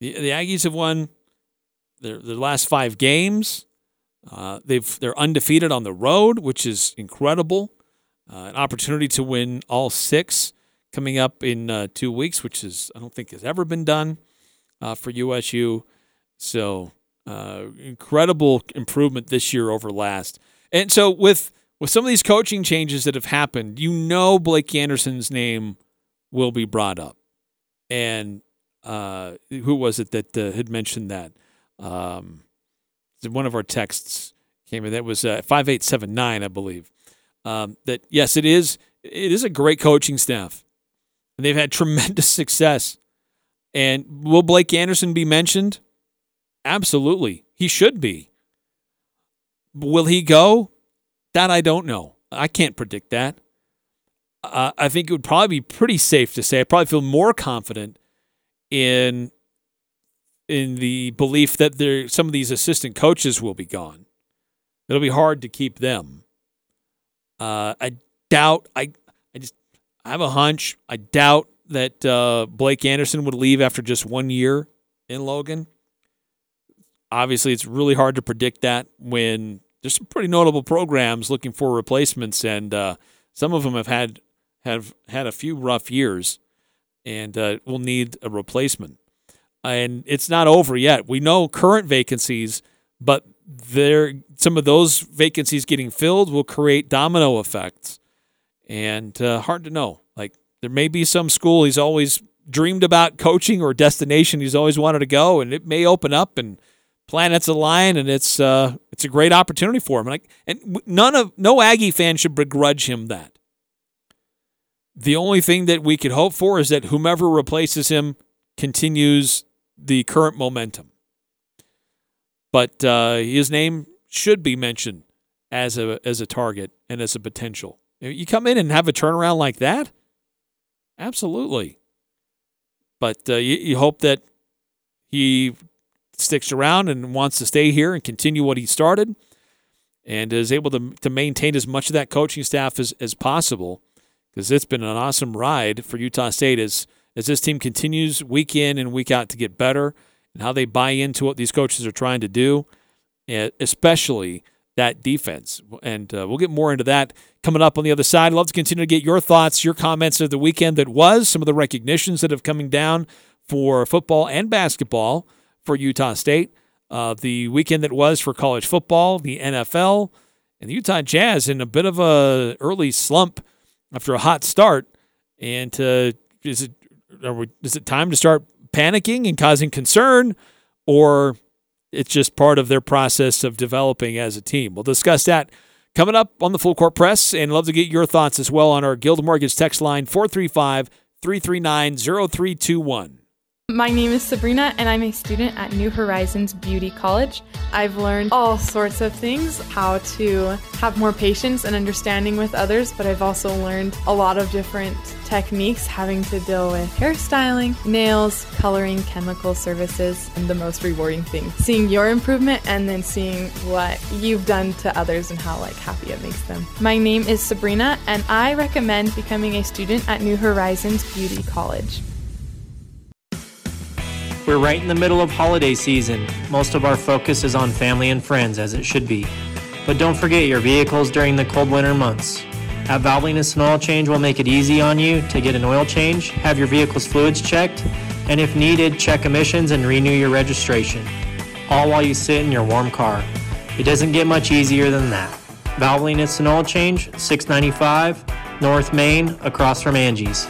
the, the Aggies have won their, their last five games. Uh, they've they're undefeated on the road, which is incredible. Uh, an opportunity to win all six coming up in uh, two weeks, which is I don't think has ever been done uh, for USU. So uh, incredible improvement this year over last. And so with with some of these coaching changes that have happened, you know Blake Anderson's name will be brought up. And uh, who was it that had mentioned that? Um, one of our texts came in. That was uh, 5879 i believe. Um, that yes it is it is a great coaching staff. And they've had tremendous success. And will blake anderson be mentioned? Absolutely. He should be. Will he go? That i don't know. I can't predict that. Uh, i think it would probably be pretty safe to say i probably feel more confident in in the belief that there some of these assistant coaches will be gone. It'll be hard to keep them. Uh, I doubt. I I just I have a hunch. I doubt that uh, Blake Anderson would leave after just one year in Logan. Obviously, it's really hard to predict that when there's some pretty notable programs looking for replacements, and uh, some of them have had have had a few rough years, and uh, will need a replacement and it's not over yet. We know current vacancies, but there some of those vacancies getting filled will create domino effects, and uh, hard to know. Like there may be some school he's always dreamed about coaching or destination he's always wanted to go, and it may open up and planets align, and it's uh, it's a great opportunity for him. And, and none of no Aggie fan should begrudge him that. The only thing that we could hope for is that whomever replaces him continues the current momentum. But uh, his name should be mentioned as a as a target and as a potential. You come in and have a turnaround like that, absolutely. But uh, you, you hope that he sticks around and wants to stay here and continue what he started, and is able to to maintain as much of that coaching staff as as possible, because it's been an awesome ride for Utah State as as this team continues week in and week out to get better and how they buy into what these coaches are trying to do, especially that defense. And uh, we'll get more into that coming up on the other side. I'd love to continue to get your thoughts, your comments of the weekend that was, some of the recognitions that have coming down for football and basketball for Utah State, uh, the weekend that was for college football, the NFL, and the Utah Jazz in a bit of a early slump after a hot start. And uh, is it we, is it time to start panicking and causing concern, or it's just part of their process of developing as a team? We'll discuss that coming up on the full court press, and love to get your thoughts as well on our Guild Mortgage text line 435 339 0321. My name is Sabrina, and I'm a student at New Horizons Beauty College. I've learned all sorts of things how to have more patience and understanding with others, but I've also learned a lot of different techniques having to deal with hairstyling, nails, coloring, chemical services, and the most rewarding thing seeing your improvement and then seeing what you've done to others and how like happy it makes them. My name is Sabrina, and I recommend becoming a student at New Horizons Beauty College. We're right in the middle of holiday season. Most of our focus is on family and friends, as it should be. But don't forget your vehicles during the cold winter months. At Valvoline and Oil Change we'll make it easy on you to get an oil change, have your vehicle's fluids checked, and if needed, check emissions and renew your registration. All while you sit in your warm car. It doesn't get much easier than that. Valvoline and Oil Change, 695 North Main, across from Angie's.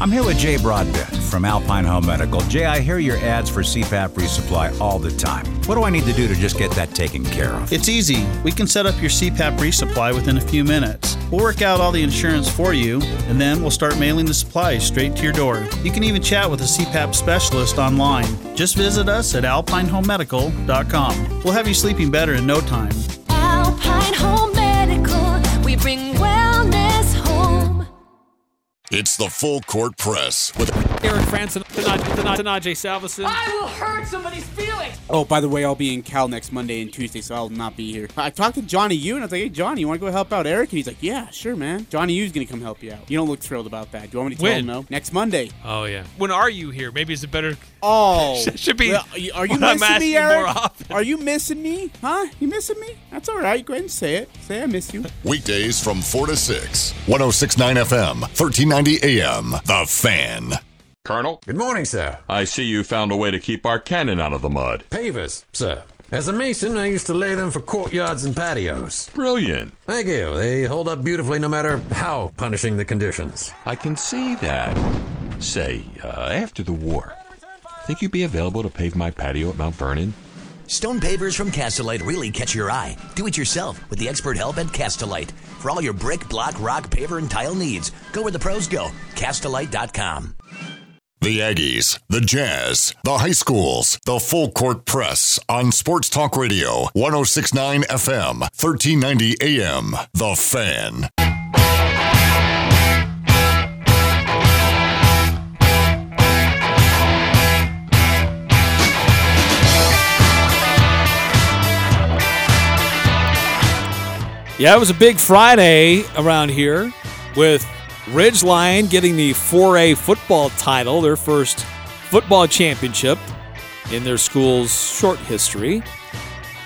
I'm here with Jay Broadbent from Alpine Home Medical. Jay, I hear your ads for CPAP resupply all the time. What do I need to do to just get that taken care of? It's easy. We can set up your CPAP resupply within a few minutes. We'll work out all the insurance for you, and then we'll start mailing the supplies straight to your door. You can even chat with a CPAP specialist online. Just visit us at alpinehomemedical.com. We'll have you sleeping better in no time. It's the full court press with Eric Frandsen, Tanaje Salvesen. I will hurt somebody's feelings. Oh, by the way, I'll be in Cal next Monday and Tuesday, so I'll not be here. I talked to Johnny Yu, and I was like, hey, Johnny, you want to go help out Eric? And he's like, yeah, sure, man. Johnny Yu's going to come help you out. You don't look thrilled about that. Do you want me to tell When? him no? Next Monday. Oh yeah. When are you here? Maybe it's a better. Oh, should be. Well, are you when I'm missing me, Eric? more often. Are you missing me? Huh? You missing me? That's all right. Go ahead and say it. Say I miss you. weekdays from 4 to 6. 1069 FM, 1390 AM. The Fan. Colonel? Good morning, sir. I see you found a way to keep our cannon out of the mud. Pavers, sir. As a mason, I used to lay them for courtyards and patios. Brilliant. Thank you. They hold up beautifully no matter how punishing the conditions. I can see that. Say, uh, after the war, think you'd be available to pave my patio at Mount Vernon? Stone pavers from Castlelite really catch your eye. Do it yourself with the expert help at Castlelite. For all your brick, block, rock, paver, and tile needs, go where the pros go. Castlelite.com. The Aggies, the Jazz, the high schools, the full court press on Sports Talk Radio, 1069 FM, 1390 AM. The Fan. Yeah, it was a big Friday around here with Ridgeline getting the 4A football title, their first football championship in their school's short history.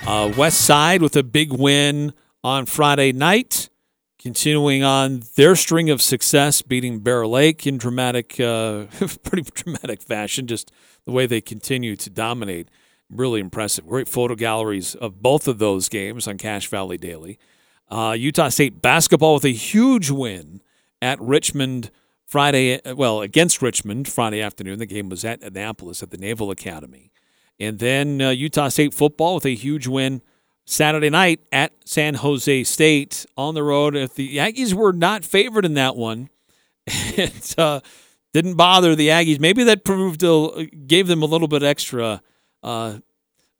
Uh, West Side with a big win on Friday night, continuing on their string of success, beating Bear Lake in dramatic, uh, pretty dramatic fashion. Just the way they continue to dominate, really impressive. Great photo galleries of both of those games on Cache Valley Daily. Uh, Utah State basketball with a huge win at Richmond Friday, well, against Richmond Friday afternoon. The game was at Annapolis at the Naval Academy. And then uh, Utah State football with a huge win Saturday night at San Jose State on the road. If the Aggies were not favored in that one, it uh, didn't bother the Aggies. Maybe that proved uh, gave them a little bit extra uh,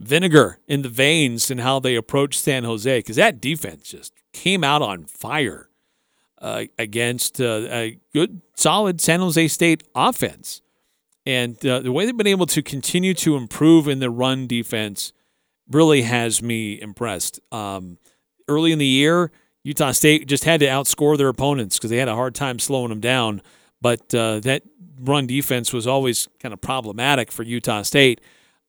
vinegar in the veins in how they approached San Jose because that defense just came out on fire uh, against uh, a good, solid San Jose State offense. And uh, the way they've been able to continue to improve in the run defense really has me impressed. Um, early in the year, Utah State just had to outscore their opponents because they had a hard time slowing them down. But uh, that run defense was always kind of problematic for Utah State.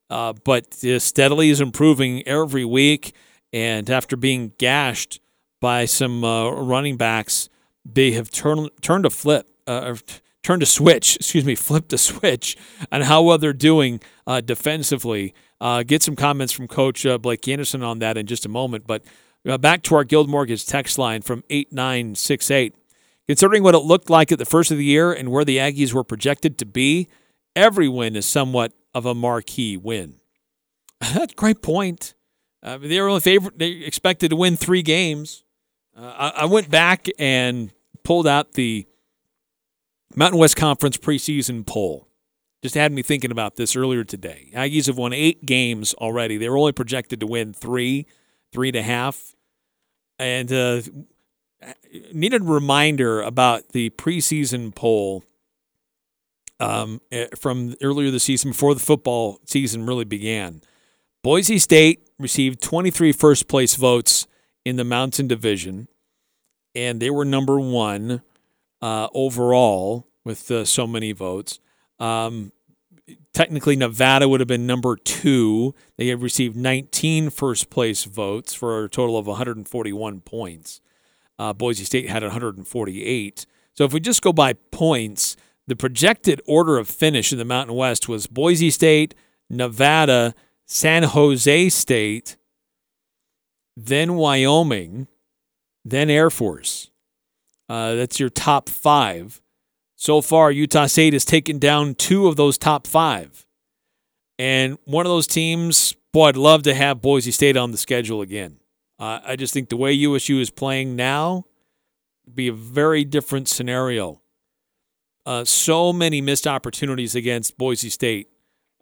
Uh, but uh, steadily is improving every week. And after being gashed by some uh, running backs, they have turned turned a flip, uh, turned a switch. Excuse me, flipped a switch on how well they're doing uh, defensively. Uh, get some comments from Coach uh, Blake Anderson on that in just a moment. But uh, back to our Guild Mortgage text line from eight nine six eight. Considering what it looked like at the first of the year and where the Aggies were projected to be, every win is somewhat of a marquee win. That's a great point. Uh, they were only favorite. They expected to win three games. Uh, I, I went back and pulled out the Mountain West Conference preseason poll. Just had me thinking about this earlier today. Aggies have won eight games already. They were only projected to win three, three and a half, and uh, needed a reminder about the preseason poll um, eh, from earlier this season before the football season really began. Boise State received 23 first place votes in the Mountain Division, and they were number one uh, overall with uh, so many votes. Um, technically, Nevada would have been number two. They had received 19 first place votes for a total of 141 points. Uh, Boise State had 148. So if we just go by points, the projected order of finish in the Mountain West was Boise State, Nevada, San Jose State, then Wyoming, then Air Force. Uh, that's your top five. So far, Utah State has taken down two of those top five. And one of those teams, boy, I'd love to have Boise State on the schedule again. Uh, I just think the way USU is playing now be a very different scenario. Uh, so many missed opportunities against Boise State,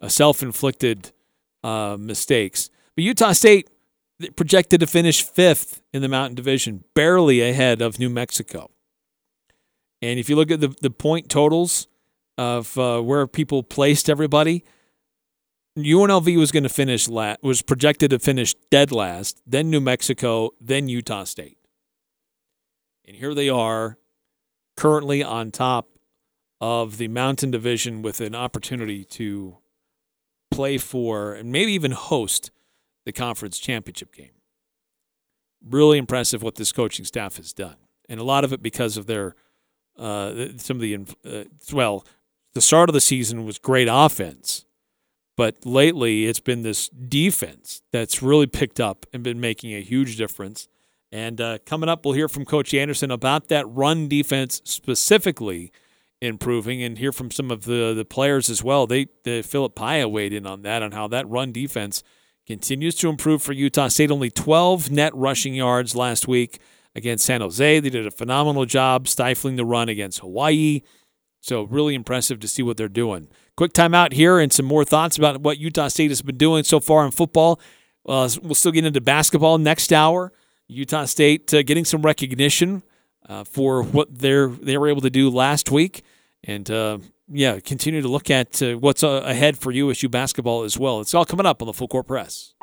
uh, self inflicted uh, mistakes. But Utah State projected to finish fifth in the Mountain Division, barely ahead of New Mexico. And if you look at the, the point totals of uh, where people placed everybody, UNLV was going to finish la- was projected to finish dead last, then New Mexico, then Utah State. And here they are, currently on top of the Mountain Division with an opportunity to play for and maybe even host the conference championship game. Really impressive what this coaching staff has done, and a lot of it because of their uh, some of the uh, well, the start of the season was great offense, but lately it's been this defense that's really picked up and been making a huge difference. And uh, coming up, we'll hear from Coach Anderson about that run defense specifically improving, and hear from some of the the players as well. They the Phillip Paea weighed in on that on how that run defense continues to improve for Utah State. Only 12 net rushing yards last week against San Jose. They did a phenomenal job stifling the run against Hawaii. So really impressive to see what they're doing. Quick timeout here and some more thoughts about what Utah State has been doing so far in football. Uh, we'll still get into basketball next hour. Utah State uh, getting some recognition uh, for what they're they were able to do last week, and uh, yeah, continue to look at uh, what's uh, ahead for USU basketball as well. It's all coming up on the Full Court Press.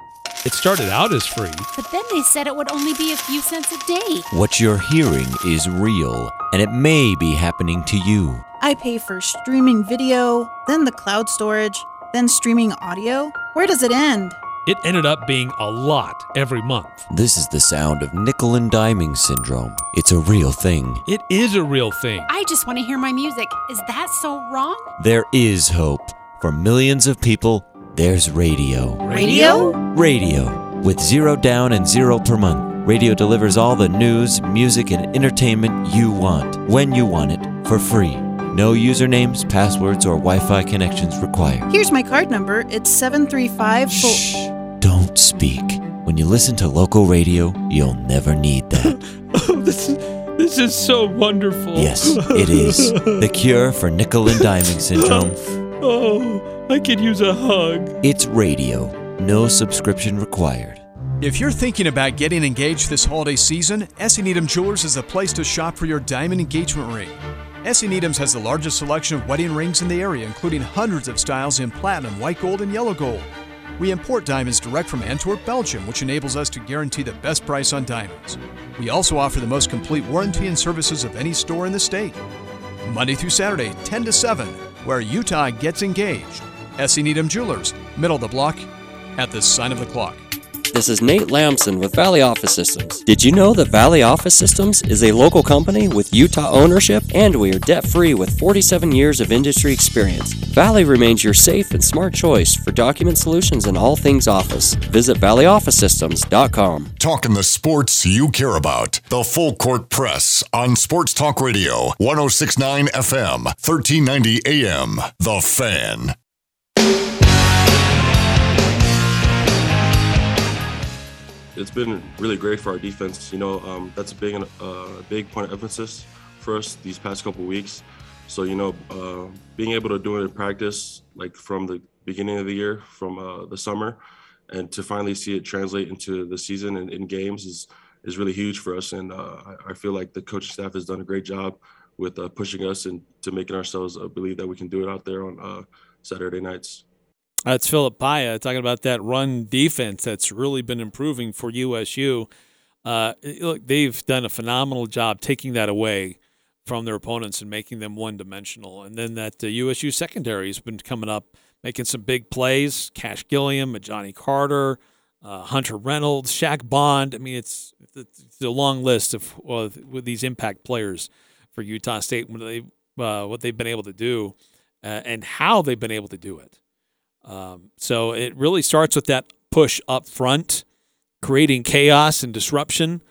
It started out as free. But then they said it would only be a few cents a day. What you're hearing is real, and it may be happening to you. I pay for streaming video, then the cloud storage, then streaming audio. Where does it end? It ended up being a lot every month. This is the sound of nickel and diming syndrome. It's a real thing. It is a real thing. I just want to hear my music. Is that so wrong? There is hope. For millions of people, there's radio. Radio? Radio. With zero down and zero per month, radio delivers all the news, music, and entertainment you want, when you want it, for free. No usernames, passwords, or Wi Fi connections required. Here's my card number. It's 735 Shh. Don't speak. When you listen to local radio, you'll never need that. oh, this is, this is so wonderful. yes, it is. The cure for nickel and diming syndrome. Oh, I could use a hug. It's radio. No subscription required. If you're thinking about getting engaged this holiday season, S.E. Needham Jewelers is the place to shop for your diamond engagement ring. S.E. Needham's has the largest selection of wedding rings in the area, including hundreds of styles in platinum, white gold, and yellow gold. We import diamonds direct from Antwerp, Belgium, which enables us to guarantee the best price on diamonds. We also offer the most complete warranty and services of any store in the state. Monday through Saturday, 10 to 7, where Utah gets engaged. S.E. Needham Jewelers, middle of the block, at the sign of the clock. This is Nate Lamson with Valley Office Systems. Did you know that Valley Office Systems is a local company with Utah ownership and we are debt free with 47 years of industry experience? Valley remains your safe and smart choice for document solutions and all things office. Visit valleyofficesystems.com. Talking the sports you care about. The Full Court Press on Sports Talk Radio, 1069 FM, 1390 AM. The Fan. It's been really great for our defense. You know, um, that's a big, uh, big point of emphasis for us these past couple weeks. So you know, uh, being able to do it in practice, like from the beginning of the year, from uh, the summer, and to finally see it translate into the season and in games is is really huge for us. And uh, I, I feel like the coaching staff has done a great job with uh, pushing us and to making ourselves uh, believe that we can do it out there on Saturday nights. That's Phillip Paea talking about that run defense that's really been improving for USU. Uh, look, they've done a phenomenal job taking that away from their opponents and making them one dimensional. And then that uh, USU secondary has been coming up, making some big plays. Cash Gilliam, Johnny Carter, uh, Hunter Reynolds, Shaq Bond. I mean, it's, it's a long list of uh, with these impact players for Utah State. What they uh, what they've been able to do uh, and how they've been able to do it. Um, so it really starts with that push up front, creating chaos and disruption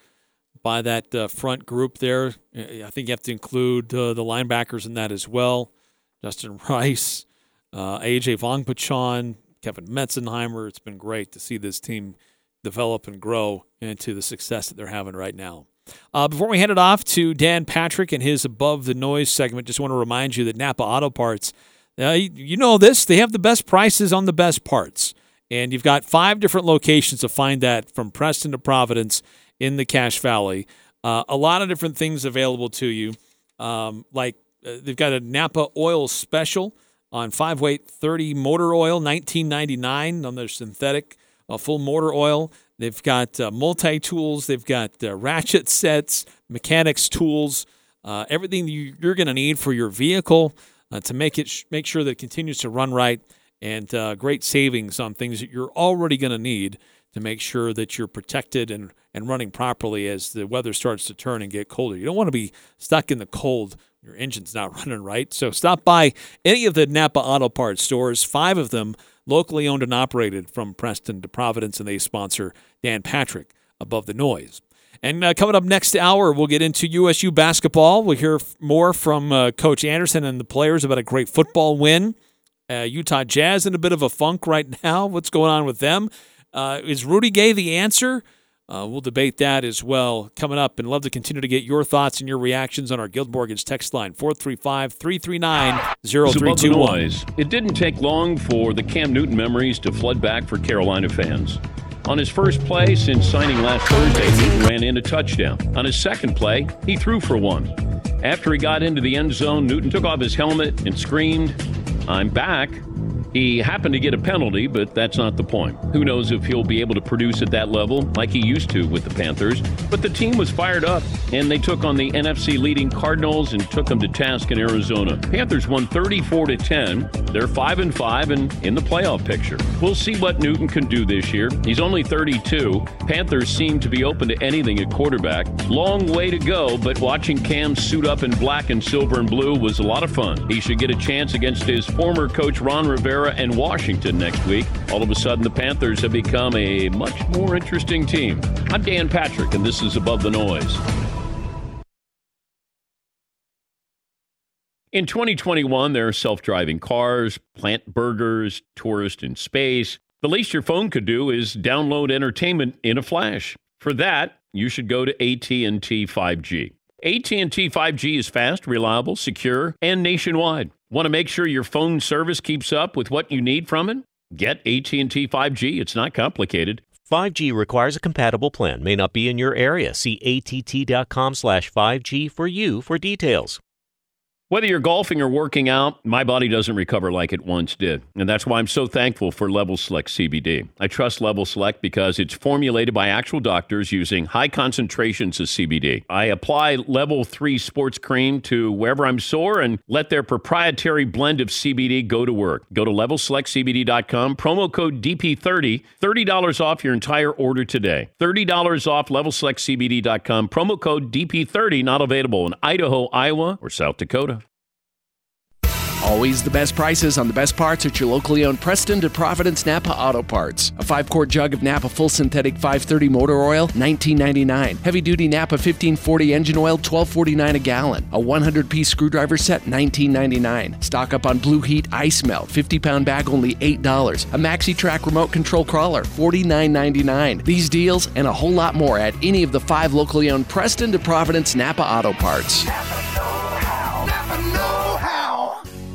by that uh, front group there. I think you have to include uh, the linebackers in that as well. Justin Rice, uh, AJ Vongphachanh, Kevin Meitzenheimer. It's been great to see this team develop and grow into the success that they're having right now. Uh, before we hand it off to Dan Patrick and his Above the Noise segment, just want to remind you that Napa Auto Parts – uh, you, you know this. They have the best prices on the best parts. And you've got five different locations to find that from Preston to Providence in the Cache Valley. Uh, a lot of different things available to you. Um, like uh, they've got a Napa oil special on five weight 30 motor oil, 19.99 on their synthetic uh, full motor oil. They've got uh, multi tools. They've got uh, ratchet sets, mechanics tools, uh, everything you're going to need for your vehicle uh, to make it sh- make sure that it continues to run right, and uh, great savings on things that you're already going to need to make sure that you're protected and and running properly as the weather starts to turn and get colder. You don't want to be stuck in the cold. Your engine's not running right. So stop by any of the Napa Auto Parts stores. Five of them locally owned and operated from Preston to Providence, and they sponsor Dan Patrick above the noise. And uh, coming up next hour, we'll get into USU basketball. We'll hear more from uh, Coach Anderson and the players about a great football win. Uh, Utah Jazz in a bit of a funk right now. What's going on with them? Uh, is Rudy Gay the answer? Uh, we'll debate that as well coming up and love to continue to get your thoughts and your reactions on our Guild Mortgage text line 435 339 0321. It didn't take long for the Cam Newton memories to flood back for Carolina fans. On his first play since signing last Thursday, Newton ran in a touchdown. On his second play, he threw for one. After he got into the end zone, Newton took off his helmet and screamed, I'm back. He happened to get a penalty, but that's not the point. Who knows if he'll be able to produce at that level like he used to with the Panthers. But the team was fired up, and they took on the NFC leading Cardinals and took them to task in Arizona. Panthers won 34 to 10. They're 5 and 5 and in the playoff picture. We'll see what Newton can do this year. He's only 32. Panthers seem to be open to anything at quarterback. Long way to go, but watching Cam suit up in black and silver and blue was a lot of fun. He should get a chance against his former coach Ron Rivera and Washington next week. All of a sudden, the Panthers have become a much more interesting team. I'm Dan Patrick, and this is Above the Noise. In 2021, there are self driving cars, plant burgers, tourist in space. The least your phone could do is download entertainment in a flash. For that, you should go to AT&T 5G. AT&T 5G is fast, reliable, secure, and nationwide. Want to make sure your phone service keeps up with what you need from it? Get AT&T 5G. It's not complicated. 5G requires a compatible plan. May not be in your area. See att.com slash 5G for you for details. Whether you're golfing or working out, my body doesn't recover like it once did. And that's why I'm so thankful for Level Select CBD. I trust Level Select because it's formulated by actual doctors using high concentrations of CBD. I apply Level 3 sports cream to wherever I'm sore and let their proprietary blend of CBD go to work. Go to levelselectcbd.com, promo code DP30, $30 off your entire order today. $30 off levelselectcbd.com, promo code DP30, not available in Idaho, Iowa, or South Dakota. Always the best prices on the best parts at your locally owned Preston to Providence Napa Auto Parts. A 5 quart jug of Napa Full Synthetic 530 Motor Oil, $19.99. Heavy duty Napa 1540 Engine Oil, $12.49 a gallon. A 100 piece screwdriver set, $19.99. Stock up on Blue Heat Ice Melt, 50 pound bag, only $8. A Maxi Track Remote Control Crawler, $49.99. These deals and a whole lot more at any of the five locally owned Preston to Providence Napa Auto Parts.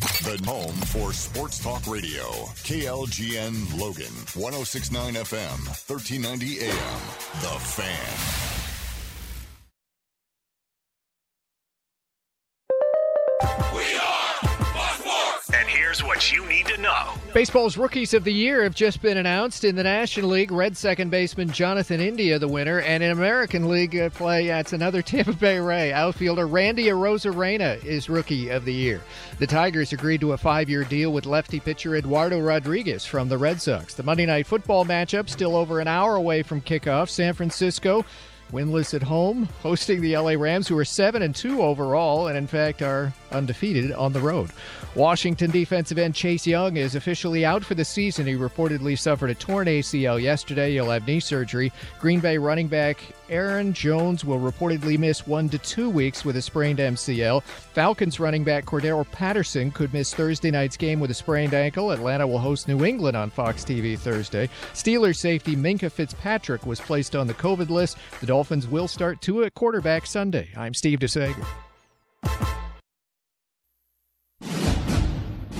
The home for Sports Talk Radio. KLGN Logan. 1069 FM. 1390 AM. The Fan. Here's what you need to know. Baseball's rookies of the year have just been announced in the National League. Red second baseman Jonathan India, the winner, and in American League uh, play, it's another Tampa Bay Ray outfielder Randy Arozarena is rookie of the year. The Tigers agreed to a five-year deal with lefty pitcher Eduardo Rodriguez from the Red Sox. The Monday night football matchup still over an hour away from kickoff. San Francisco winless at home, hosting the LA Rams, who are seven and two overall, and in fact are undefeated on the road. Washington defensive end Chase Young is officially out for the season. He reportedly suffered a torn ACL yesterday. He'll have knee surgery. Green Bay running back Aaron Jones will reportedly miss one to two weeks with a sprained MCL. Falcons running back Cordarrelle Patterson could miss Thursday night's game with a sprained ankle. Atlanta will host New England on Fox TV Thursday. Steelers safety Minkah Fitzpatrick was placed on the COVID list. The Dolphins will start two at quarterback Sunday. I'm Steve DeSager.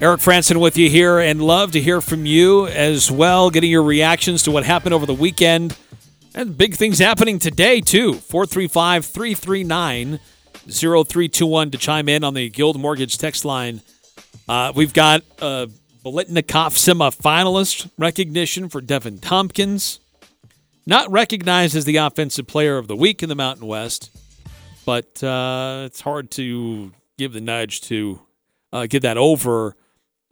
Eric Frandsen with you here and love to hear from you as well, getting your reactions to what happened over the weekend. And big things happening today, too. 435 339 0321 to chime in on the Guild Mortgage text line. Uh, we've got a Biletnikoff semifinalist recognition for Deven Thompkins. Not recognized as the Offensive Player of the Week in the Mountain West, but uh, it's hard to give the nudge to uh, get that over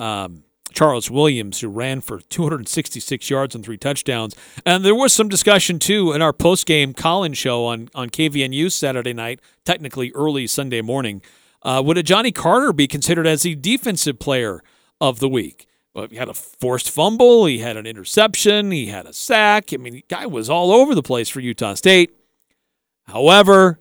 um, Charles Williams, who ran for 266 yards and three touchdowns. And there was some discussion, too, in our post-game Collins show on, on KVNU Saturday night, technically early Sunday morning. Uh, would a Johnny Carter be considered as the defensive player of the week? Well, he had a forced fumble. He had an interception. He had a sack. I mean, the guy was all over the place for Utah State. However,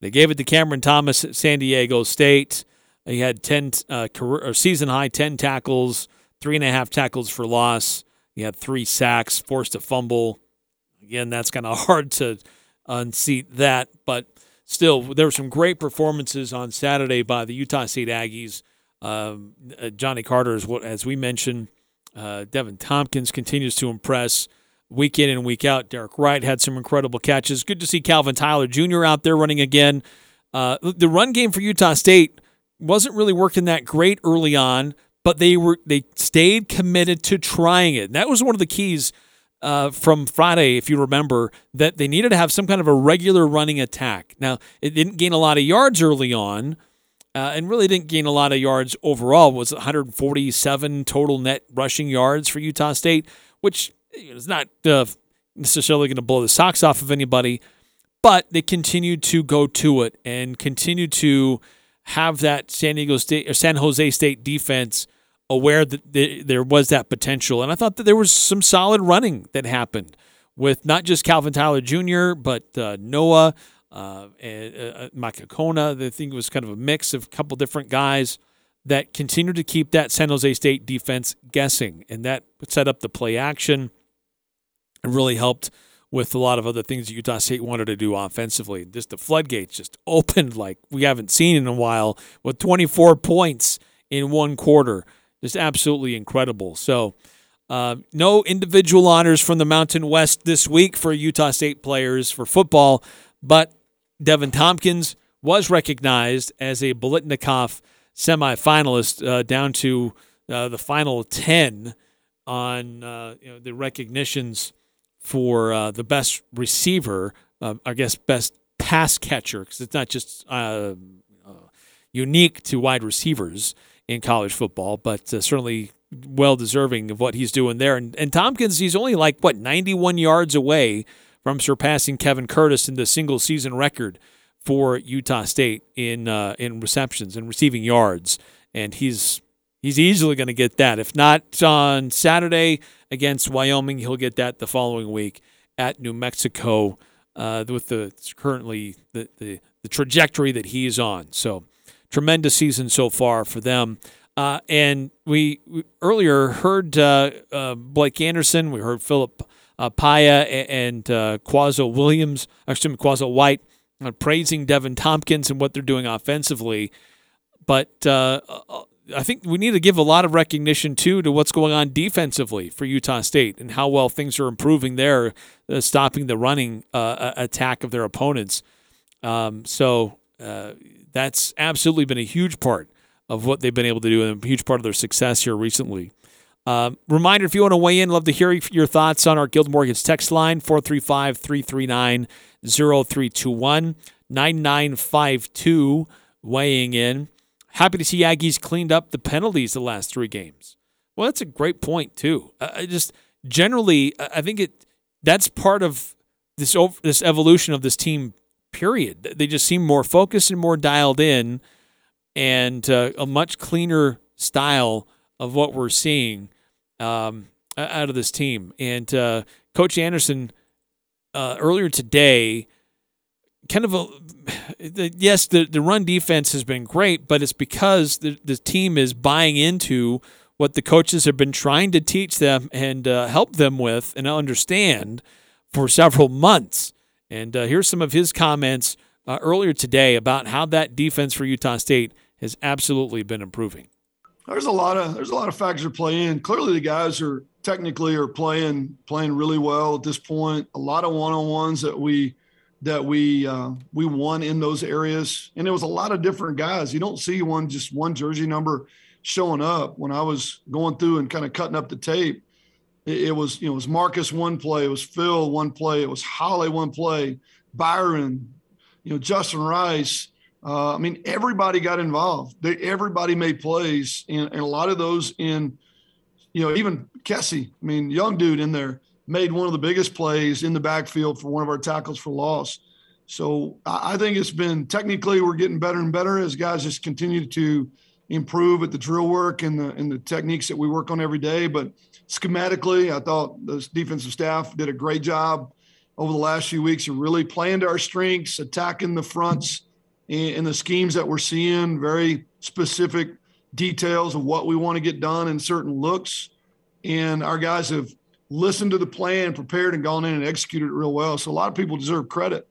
they gave it to Cameron Thomas at San Diego State. He had 10 uh, career, season high 10 tackles, three and a half tackles for loss. He had three sacks, forced a fumble. Again, that's kind of hard to unseat that, but still, there were some great performances on Saturday by the Utah State Aggies. Um, uh, Johnny Carter, is what, as we mentioned, uh, Deven Thompkins continues to impress week in and week out. Derek Wright had some incredible catches. Good to see Calvin Tyler Jr. out there running again. Uh, the run game for Utah State wasn't really working that great early on, but they were they stayed committed to trying it. And that was one of the keys uh, from Friday, if you remember, that they needed to have some kind of a regular running attack. Now, it didn't gain a lot of yards early on, uh, and really didn't gain a lot of yards overall. It was 147 total net rushing yards for Utah State, which is not uh, necessarily going to blow the socks off of anybody, but they continued to go to it and continue to have that San Diego State or San Jose State defense aware that there was that potential. And I thought that there was some solid running that happened with not just Calvin Tyler Jr., but uh, Noa uh, and uh, Makakona. I think it was kind of a mix of a couple different guys that continued to keep that San Jose State defense guessing. And that set up the play action and really helped with a lot of other things that Utah State wanted to do offensively. Just the floodgates just opened like we haven't seen in a while with 24 points in one quarter. Just absolutely incredible. So, uh, no individual honors from the Mountain West this week for Utah State players for football, but Deven Thompkins was recognized as a Biletnikoff semifinalist uh, down to uh, the final 10 on uh, you know, the recognitions for uh, the best receiver, uh, I guess best pass catcher, because it's not just uh, uh, unique to wide receivers in college football, but uh, certainly well deserving of what he's doing there. And, and Thompkins, he's only like, what, 91 yards away from surpassing Kevin Curtis in the single season record for Utah State in uh, in receptions and receiving yards, and he's he's easily going to get that. If not on Saturday against Wyoming, he'll get that the following week at New Mexico uh, with the currently the, the the trajectory that he's on. So tremendous season so far for them. Uh, and we, we earlier heard uh, uh, Blake Anderson. We heard Phillip uh, Paea and uh, Quazzo Williams, excuse me, Quazzo White, uh, praising Deven Thompkins and what they're doing offensively. But uh, I think we need to give a lot of recognition too to what's going on defensively for Utah State and how well things are improving there, uh, stopping the running uh, attack of their opponents. Um, so uh, that's absolutely been a huge part of what they've been able to do and a huge part of their success here recently. Um, reminder if you want to weigh in, love to hear your thoughts on our Guild Mortgage text line 435 339 0321 9952 weighing in. Happy to see Aggies cleaned up the penalties the last three games. Well, that's a great point too. I just generally, I think it that's part of this this evolution of this team. Period. They just seem more focused and more dialed in, and uh, a much cleaner style of what we're seeing um, out of this team. And uh, Coach Anderson uh, earlier today kind of a the, yes, the the run defense has been great, but it's because the the team is buying into what the coaches have been trying to teach them and uh, help them with and understand for several months. And uh, here's some of his comments uh, earlier today about how that defense for Utah State has absolutely been improving. There's a lot of there's a lot of factors to play in. Clearly, the guys are technically are playing playing really well at this point. A lot of one on ones that we that we uh, we won in those areas, and it was a lot of different guys. You don't see one just one jersey number showing up. When I was going through and kind of cutting up the tape, it, it was you know it was Marcus one play, it was Phil one play, it was Holly one play, Byron, you know Justin Rice. Uh, I mean, everybody got involved. They, everybody made plays, and, and a lot of those in, you know, even Kessie. I mean, young dude in there made one of the biggest plays in the backfield for one of our tackles for loss. So I think it's been technically we're getting better and better as guys just continue to improve at the drill work and the and the techniques that we work on every day. But schematically, I thought the defensive staff did a great job over the last few weeks of really playing to our strengths, attacking the fronts and, the schemes that we're seeing, very specific details of what we want to get done in certain looks. And our guys have listened to the plan, prepared, and gone in and executed it real well. So a lot of people deserve credit.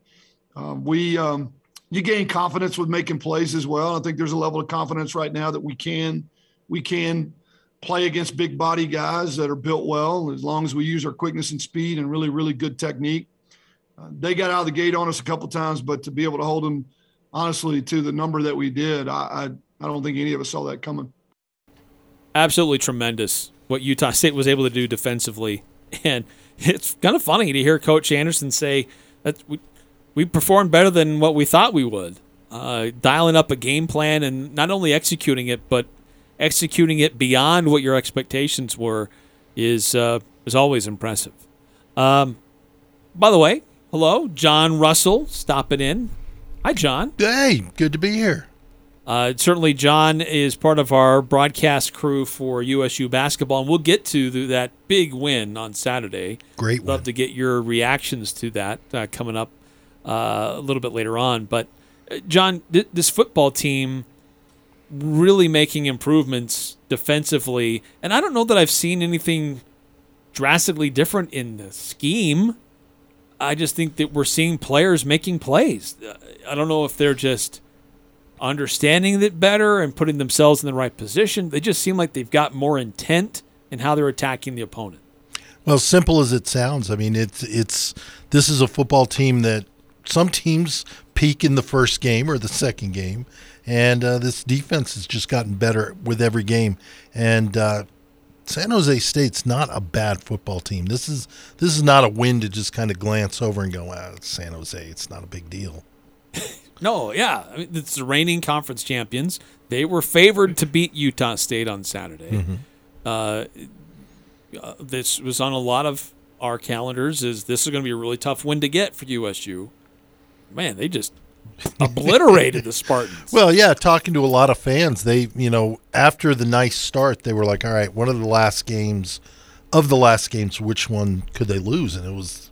Um, we um, you gain confidence with making plays as well. I think there's a level of confidence right now that we can we can play against big body guys that are built well as long as we use our quickness and speed and really really good technique. Uh, they got out of the gate on us a couple times, but to be able to hold them honestly to the number that we did, I I, I don't think any of us saw that coming. Absolutely tremendous what Utah State was able to do defensively. And it's kind of funny to hear Coach Anderson say that we, we performed better than what we thought we would. Uh, dialing up a game plan and not only executing it, but executing it beyond what your expectations were is uh, is always impressive. Um, by the way, hello, John Russell stopping in. Hi, John. Hey, good to be here. Uh, certainly, John is part of our broadcast crew for USU basketball, and we'll get to the, that big win on Saturday. Great Love to get your reactions to that uh, coming up uh, a little bit later on. But, uh, John, th- this football team really making improvements defensively, and I don't know that I've seen anything drastically different in the scheme. I just think that we're seeing players making plays. Uh, I don't know if they're just understanding it better and putting themselves in the right position. They just seem like they've got more intent in how they're attacking the opponent. Well, simple as it sounds, I mean it's it's this is a football team that some teams peak in the first game or the second game, and uh, this defense has just gotten better with every game. And uh, San Jose State's not a bad football team. This is this is not a win to just kind of glance over and go, "Ah, San Jose. It's not a big deal." No, yeah, I mean, it's the reigning conference champions. They were favored to beat Utah State on Saturday. Mm-hmm. Uh, uh, this was on a lot of our calendars is this is going to be a really tough win to get for USU. Man, they just obliterated the Spartans. Well, yeah, talking to a lot of fans, they, you know, after the nice start, they were like, all right, one of the last games, of the last games, which one could they lose? And it was,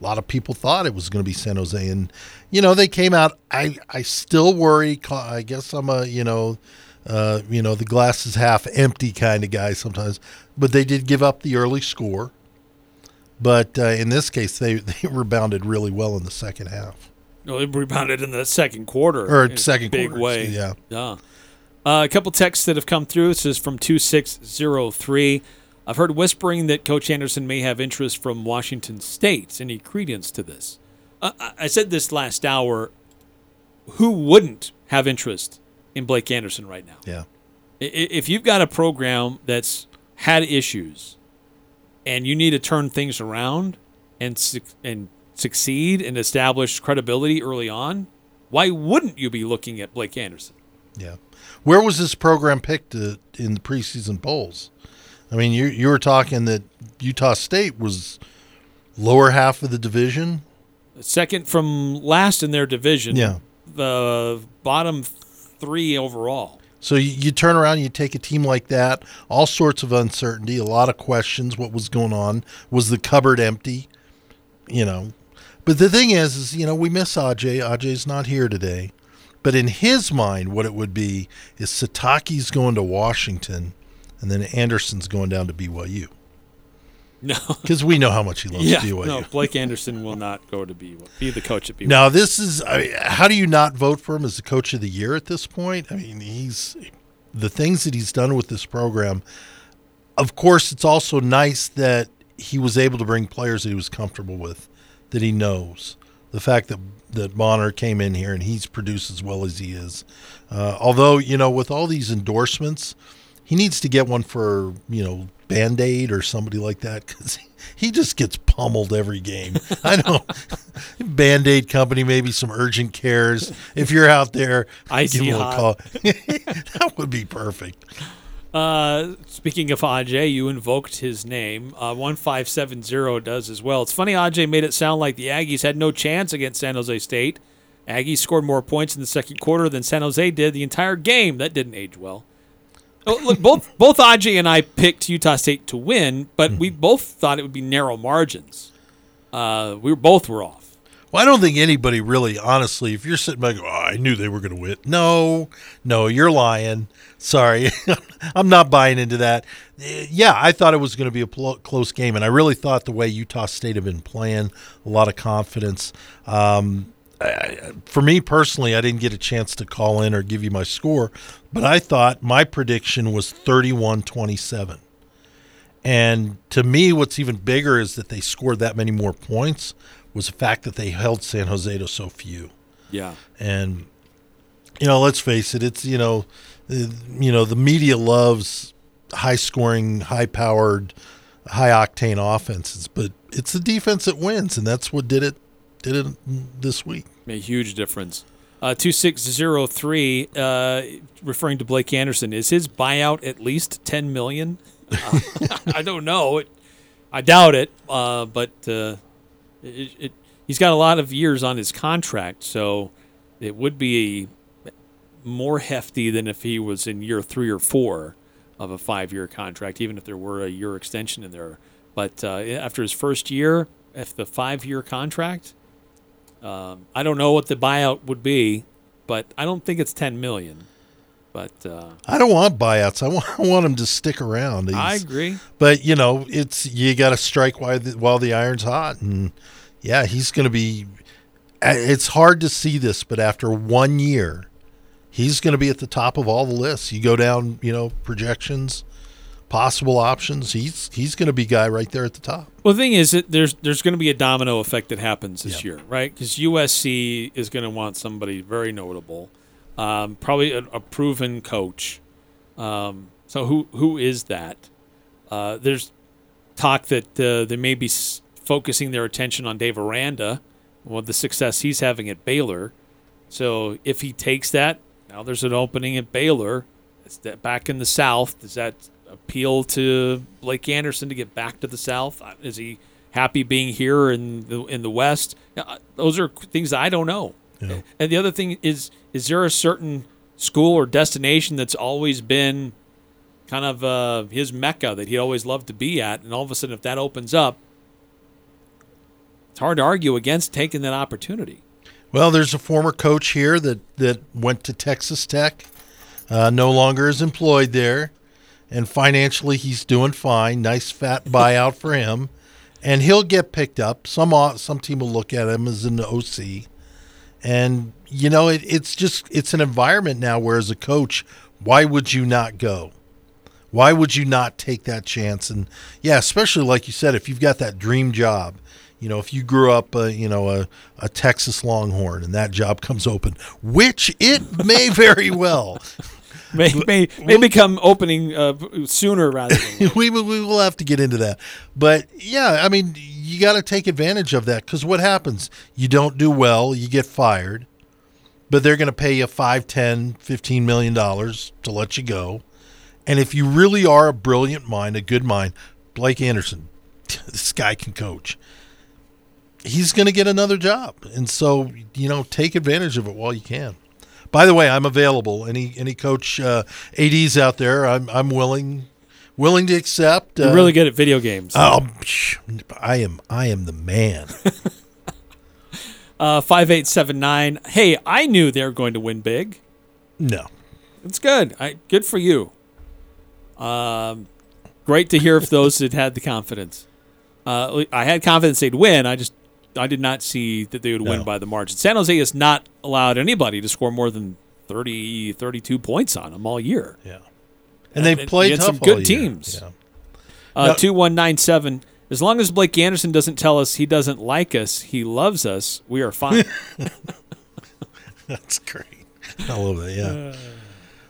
a lot of people thought it was going to be San Jose. And, you know, they came out, I, I still worry, I guess I'm a, you know, uh, you know, the glass is half empty kind of guy sometimes, but they did give up the early score. But uh, in this case, they, they rebounded really well in the second half. No, they rebounded in the second quarter. Or second big quarter, way. yeah. Yeah. Uh, a couple texts that have come through. This is from 2603. I've heard whispering that Coach Anderson may have interest from Washington State. Any credence to this? Uh, I- said this last hour. Who wouldn't have interest in Blake Anderson right now? Yeah. If you've got a program that's had issues and you need to turn things around and suc and succeed and establish credibility early on, why wouldn't you be looking at Blake Anderson? Yeah. Where was this program picked uh, in the preseason polls? I mean, you you were talking that Utah State was lower half of the division. Second from last in their division. Yeah. The bottom three overall. So you, you turn around, you take a team like that, all sorts of uncertainty, a lot of questions. What was going on? Was the cupboard empty? You know. But the thing is, is you know we miss Aj. Aj's not here today. But in his mind, what it would be is Sitake's going to Washington, and then Anderson's going down to BYU. No. Because we know how much he loves yeah, BYU. no, Blake Anderson will not go to BYU. Be the coach at BYU. Now, this is I mean, how do you not vote for him as the coach of the year at this point? I mean, he's the things that he's done with this program. Of course, it's also nice that he was able to bring players that he was comfortable with, that he knows. The fact that that Bonner came in here and he's produced as well as he is. Uh, although you know, with all these endorsements, he needs to get one for you know Band Aid or somebody like that because he just gets pummeled every game. I know Band Aid company, maybe some urgent cares. If you're out there, I give him a call. that would be perfect. Uh, speaking of Aj, you invoked his name. Uh, 1570 does as well. It's funny, Aj made it sound like the Aggies had no chance against San Jose State. Aggies scored more points in the second quarter than San Jose did the entire game. That didn't age well. Oh, look, both both Aj and I picked Utah State to win, but we both thought it would be narrow margins. Uh, we were both were off. Well, I don't think anybody really, honestly, if you're sitting back, oh, I knew they were going to win. No, no, you're lying. Sorry. I'm not buying into that. Yeah, I thought it was going to be a pl- close game, and I really thought the way Utah State had been playing, a lot of confidence. Um, I, for me personally, I didn't get a chance to call in or give you my score, but I thought my prediction was 31 27. And to me, what's even bigger is that they scored that many more points was the fact that they held San Jose to so few. Yeah. And you know, let's face it, it's you know, you know, the media loves high scoring, high powered, high octane offenses, but it's the defense that wins, and that's what did it did it this week. Made a huge difference. Uh, 2603, uh, referring to Blake Anderson, is his buyout at least 10 million? Uh, I don't know. It, I doubt it, uh, but uh, it, it, he's got a lot of years on his contract, so it would be more hefty than if he was in year three or four of a five year contract, even if there were a year extension in there. But uh, after his first year, if the five year contract, um, I don't know what the buyout would be, but I don't think it's ten million. But uh, I don't want buyouts. I want, I want him to stick around. I agree. But you know, it's you got to strike while the, while the iron's hot, and yeah, he's going to be. It's hard to see this, but after one year, he's going to be at the top of all the lists. You go down, you know, projections, possible options. He's he's going to be guy right there at the top. Well, the thing is, that there's there's going to be a domino effect that happens this year, right? Because USC is going to want somebody very notable, um, probably a, a proven coach. Um, so who who is that? Uh, there's talk that uh, they may be s- focusing their attention on Dave Aranda, with the success he's having at Baylor. So if he takes that, now there's an opening at Baylor. It's that back in the South. Does that appeal to Blake Anderson to get back to the South? Uh, Is he happy being here in the in the West. Uh, Those are things that I don't know. Yeah. And the other thing is, is there a certain school or destination that's always been kind of uh, his mecca that he always loved to be at, and all of a sudden, if that opens up, it's hard to argue against taking that opportunity. Well, there's a former coach here that, that went to Texas Tech, uh, no longer is employed there, and financially he's doing fine. Nice fat buyout for him, and he'll get picked up. Some some team will look at him as an OC, and you know it, it's just it's an environment now where as a coach, why would you not go? Why would you not take that chance? And yeah, especially like you said, if you've got that dream job, you know, if you grew up, uh, you know, a, a Texas Longhorn and that job comes open, which it may very well. May, may, may become opening uh, sooner rather than we, will- we will have to get into that. But yeah, I mean, you got to take advantage of that because what happens? You don't do well, you get fired, but they're going to pay you 5, 10, 15 million dollars to let you go. And if you really are a brilliant mind, a good mind, Blake Anderson, this guy can coach. He's going to get another job. And so, you know, take advantage of it while you can. By the way, I'm available. Any any coach uh, ads out there, I'm I'm willing willing to accept. You're uh, really good at video games. Psh, I am I am the man. Uh, five eight seven nine. Hey, I knew they were going to win big. No, It's good. I good for you. Um, great to hear if those that had the confidence. Uh, I had confidence they'd win. I just I did not see that they would win by the margin. San Jose has not allowed anybody to score more than 30, 32 points on them all year. Yeah, and they've played some good teams. Yeah. Uh, No. Two one nine seven. As long as Blake Anderson doesn't tell us he doesn't like us, he loves us. We are fine. That's great. I love that. Yeah.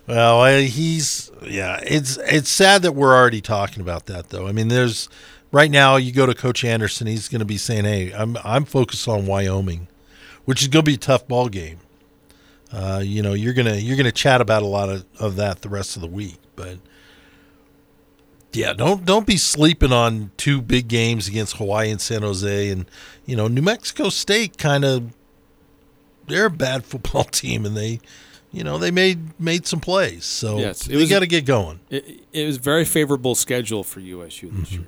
Well, I, he's yeah. It's it's sad that we're already talking about that though. I mean, there's right now you go to Coach Anderson, he's going to be saying, "Hey, I'm I'm focused on Wyoming, which is going to be a tough ball game." Uh, you know, you're gonna you're gonna chat about a lot of, of that the rest of the week, but yeah, don't don't be sleeping on two big games against Hawaii and San Jose, and you know New Mexico State kind of they're a bad football team, and they you know they made made some plays, so Yes, it they was- got to get going. It, it was a very favorable schedule for USU Mm-hmm. this year.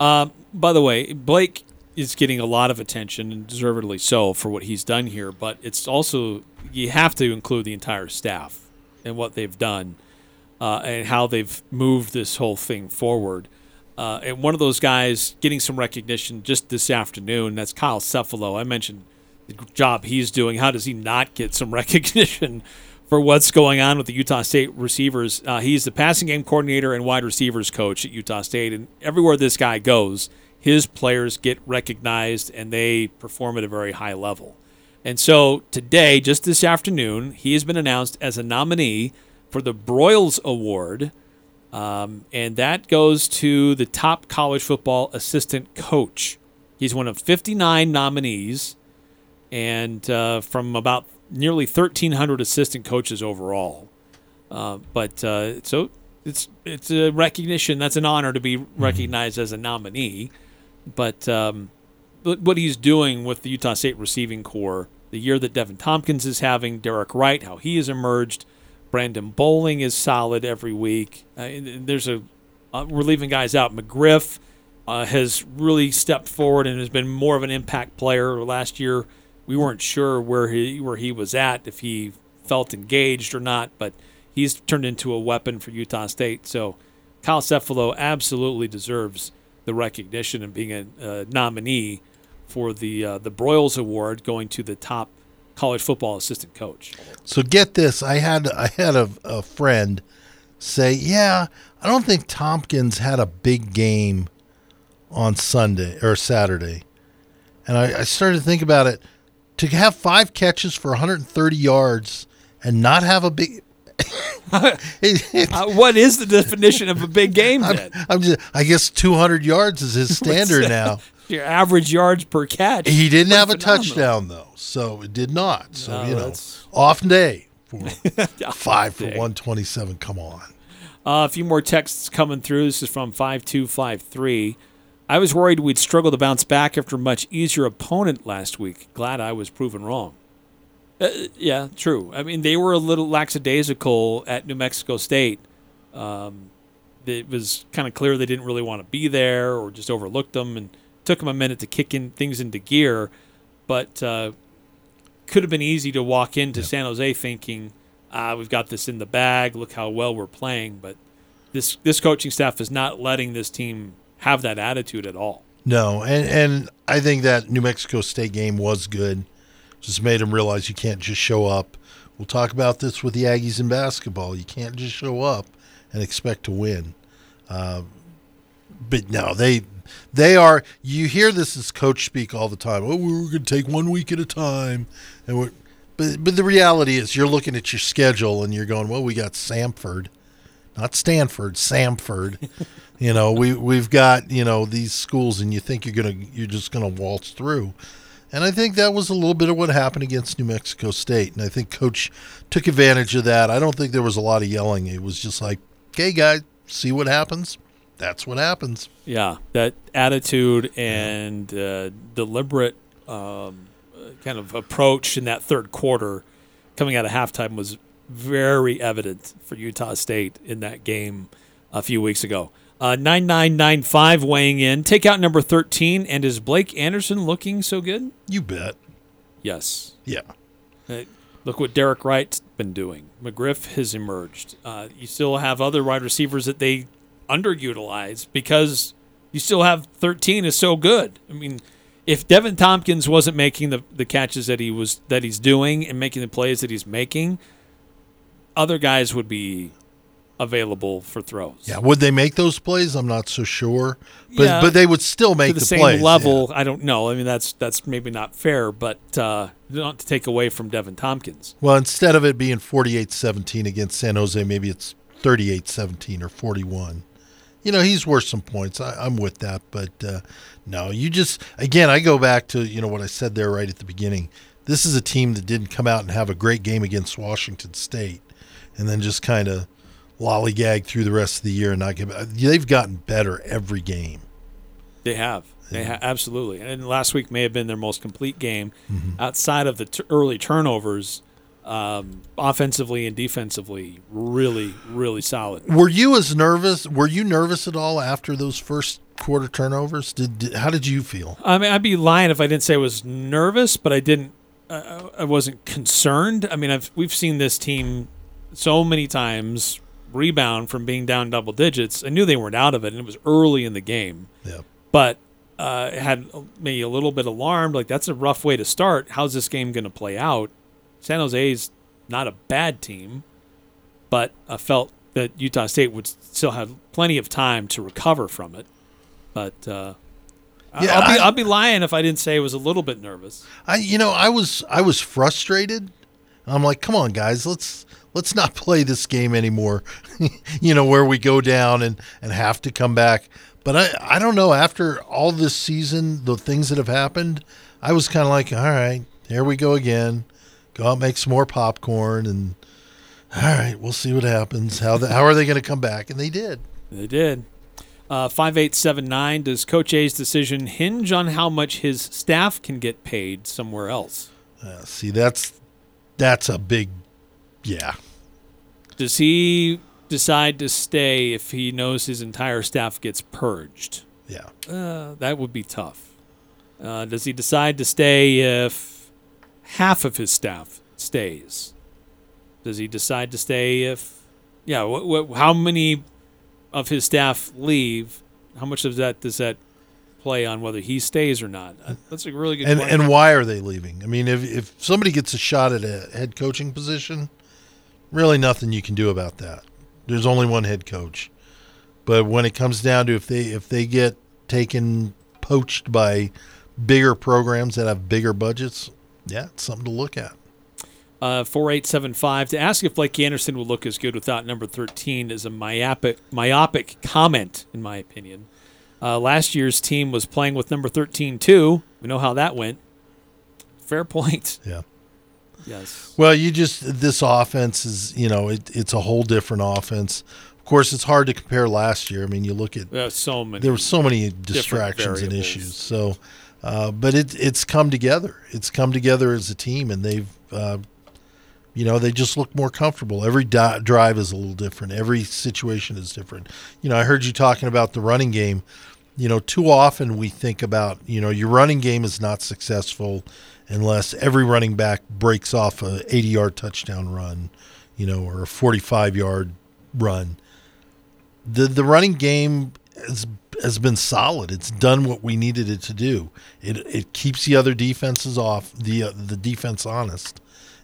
Um, by the way, Blake is getting a lot of attention and deservedly so for what he's done here, but it's also you have to include the entire staff and what they've done uh, and how they've moved this whole thing forward. Uh, and one of those guys getting some recognition just this afternoon, that's Kyle Cefalo. I mentioned the job he's doing. How does he not get some recognition for what's going on with the Utah State receivers? Uh, he's the passing game coordinator and wide receivers coach at Utah State. And everywhere this guy goes, his players get recognized and they perform at a very high level. And so today, just this afternoon, he has been announced as a nominee for the Broyles Award. Um, and that goes to the top college football assistant coach. He's one of 59 nominees and uh, from about nearly 1,300 assistant coaches overall. Uh, but uh, so it's it's a recognition. That's an honor to be recognized as a nominee. But um, but what he's doing with the Utah State receiving core, the year that Deven Thompkins is having, Derek Wright, how he has emerged, Brandon Bowling is solid every week. Uh, and- and there's a uh, we're leaving guys out. McGriff uh, has really stepped forward and has been more of an impact player. Last year, we weren't sure where he where he was at, if he felt engaged or not, but he's turned into a weapon for Utah State. So Kyle Cefalo absolutely deserves the recognition and being a, nominee for the uh, the Broyles Award, going to the top college football assistant coach. So get this, I had I had a, a friend say, "Yeah, I don't think Thompkins had a big game on Sunday or Saturday," and I, I started to think about it. To have five catches for 130 yards and not have a big Uh, what is the definition of a big game then? I'm just, I guess 200 yards is his standard now. Your average yards per catch. He didn't have a touchdown though, so it did not. So No, you know, that's- off day for five for 127. Come on. Uh, a few more texts coming through. This is from 5253. I was worried we'd struggle to bounce back after a much easier opponent last week. Glad I was proven wrong. Uh, yeah, true. I mean, they were a little lackadaisical at New Mexico State. Um, it was kind of clear they didn't really want to be there or just overlooked them and took them a minute to kick in things into gear. But uh, could have been easy to walk into San Jose thinking, ah, we've got this in the bag. Look how well we're playing. But this this coaching staff is not letting this team have that attitude at all. No, and and I think that New Mexico State game was good. Just made them realize you can't just show up. We'll talk about this with the Aggies in basketball. You can't just show up and expect to win. Uh, but no, they they are. You hear this as coach speak all the time. Oh, we're going to take one week at a time, and we're. But but the reality is, you're looking at your schedule and you're going, well, we got Samford, not Stanford, Samford. you know, we we've got you know these schools, and you think you're gonna you're just gonna waltz through. And I think that was a little bit of what happened against New Mexico State. And I think coach took advantage of that. I don't think there was a lot of yelling. It was just like, okay, guys, see what happens. That's what happens. Yeah, that attitude and uh, deliberate um, kind of approach in that third quarter coming out of halftime was very evident for Utah State in that game a few weeks ago. Uh, 9995 weighing in. Take out number 13. And is Blake Anderson looking so good? You bet. Yes. Yeah. Uh, look what Derek Wright's been doing. McGriff has emerged. Uh, you still have other wide receivers that they underutilize because you still have 13 is so good. I mean, if Deven Thompkins wasn't making the, the catches that he was that he's doing and making the plays that he's making, other guys would be available for throws. Yeah, would they make those plays? I'm not so sure, but Yeah. but they would still make to the, the, same plays. level. I don't know. I mean, that's that's maybe not fair, but uh, not to take away from Deven Thompkins. Well, instead of it being 48-17 against San Jose, maybe it's 38-17 or 41. You know, he's worth some points. I, I'm with that, but uh, no, you just again, I go back to you know what I said there right at the beginning. This is a team that didn't come out and have a great game against Washington State, and then just kind of lollygag through the rest of the year and not give. They've gotten better every game. They have. They ha- absolutely. And last week may have been their most complete game Mhm. outside of the t- early turnovers. Um, offensively and defensively, really, really solid. Were you as nervous? Were you nervous at all after those first quarter turnovers? Did, did how did you feel? I mean, I'd be lying if I didn't say I was nervous, but I didn't. Uh, I wasn't concerned. I mean, I've we've seen this team so many times rebound from being down double digits. I knew they weren't out of it, and it was early in the game. Yeah. But uh, it had me a little bit alarmed. Like that's a rough way to start. How's this game going to play out? San Jose's not a bad team, but I felt that Utah State would still have plenty of time to recover from it. But uh, Yeah, I'll be I- I'll be lying if I didn't say I was a little bit nervous. I you know I was I was frustrated. I'm like, come on, guys, let's let's not play this game anymore. you know where we go down and and have to come back. But I I don't know. After all this season, the things that have happened, I was kind of like, all right, here we go again. Go out, make some more popcorn, and all right, we'll see what happens. How the, how are they going to come back? And they did. They did. Uh, 5879 Does Coach A's decision hinge on how much his staff can get paid somewhere else? Uh, see, that's that's a big, yeah. Does he decide to stay if he knows his entire staff gets purged? Yeah. Uh, that would be tough. Uh, does he decide to stay if half of his staff stays? Does he decide to stay if, yeah, wh- wh- how many of his staff leave? How much of that does that play on whether he stays or not? Uh, That's a really good and question. and why are they leaving? I mean, if if somebody gets a shot at a head coaching position, really nothing you can do about that. There's only one head coach. But when it comes down to if they if they get taken poached by bigger programs that have bigger budgets, yeah, it's something to look at. Uh, 4875 to ask if Blake Anderson will look as good without number 13 is a myopic myopic comment in my opinion. Uh, last year's team was playing with number 13 too. We know how that went. Fair point. Yeah. Yes. Well, you just this offense is you know it, it's a whole different offense. Of course, it's hard to compare last year. I mean, you look at There's so many. there were so many distractions and issues. So, uh, but it it's come together. It's come together as a team, and they've, uh, you know, they just look more comfortable. Every di- drive is a little different. Every situation is different. You know, I heard you talking about the running game. You know, too often we think about you know your running game is not successful unless every running back breaks off a 80 yard touchdown run, you know, or a 45 yard run the the running game has has been solid. It's done what we needed it to do. It it keeps the other defenses off the uh, the defense honest,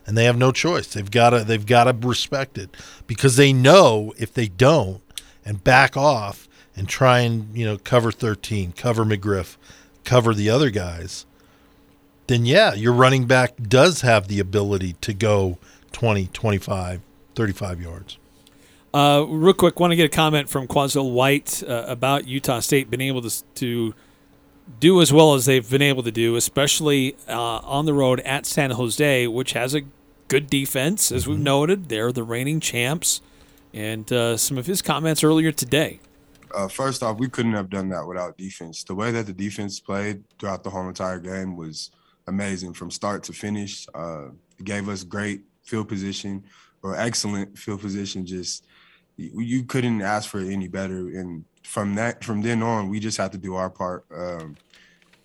and they have no choice. They've got to they've got to respect it because they know if they don't and back off and try and you know cover thirteen, cover McGriff, cover the other guys, then yeah, your running back does have the ability to go 20, 25, 35 yards. Uh, real quick, want to get a comment from Quazil White uh, about Utah State being able to to do as well as they've been able to do, especially uh, on the road at San Jose, which has a good defense, as we've noted. They're the reigning champs, and uh, some of his comments earlier today. Uh, first off, we couldn't have done that without defense. The way that the defense played throughout the whole entire game was amazing from start to finish. Uh, gave us great field position or excellent field position. Just you, you couldn't ask for any better. And from that, from then on, we just had to do our part. Um,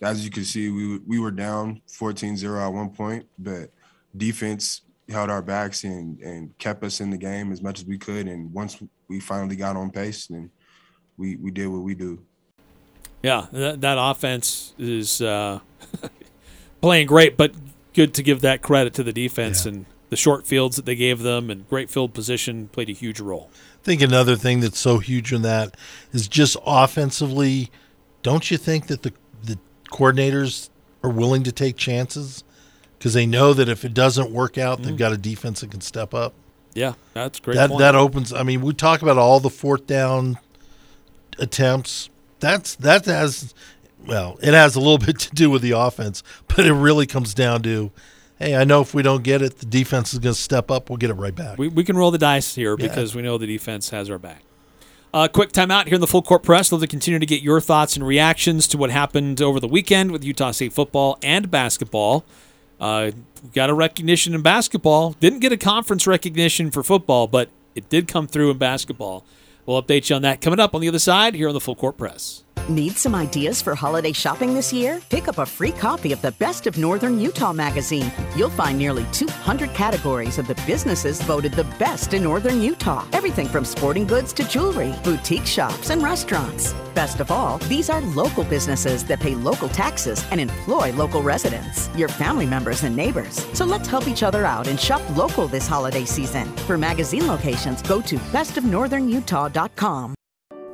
as you can see, we we were down 14-0 at one point, but defense held our backs and and kept us in the game as much as we could. And once we finally got on pace, then we we did what we do. Yeah, that, that offense is uh, playing great, but good to give that credit to the defense and the short fields that they gave them and great field position played a huge role. I think another thing that's so huge in that is just offensively. Don't you think that the the coordinators are willing to take chances because they know that if it doesn't work out, they've mm-hmm. got a defense that can step up. Yeah, that's great. that point. that opens. I mean, we talk about all the fourth down attempts. That's that has well, it has a little bit to do with the offense, but it really comes down to, hey, I know if we don't get it, the defense is going to step up. We'll get it right back. We, we can roll the dice here Yeah. because we know the defense has our back. Uh, quick timeout here in the full court press. Love to continue to get your thoughts and reactions to what happened over the weekend with Utah State football and basketball. Uh, got a recognition in basketball. Didn't get a conference recognition for football, but it did come through in basketball. We'll update you on that coming up on the other side here on the full court press. Need some ideas for holiday shopping this year? Pick up a free copy of the Best of Northern Utah magazine. You'll find nearly 200 categories of the businesses voted the best in Northern Utah. Everything from sporting goods to jewelry, boutique shops, and restaurants. Best of all, these are local businesses that pay local taxes and employ local residents, your family members and neighbors. So let's help each other out and shop local this holiday season. For magazine locations, go to bestofnorthernutah.com.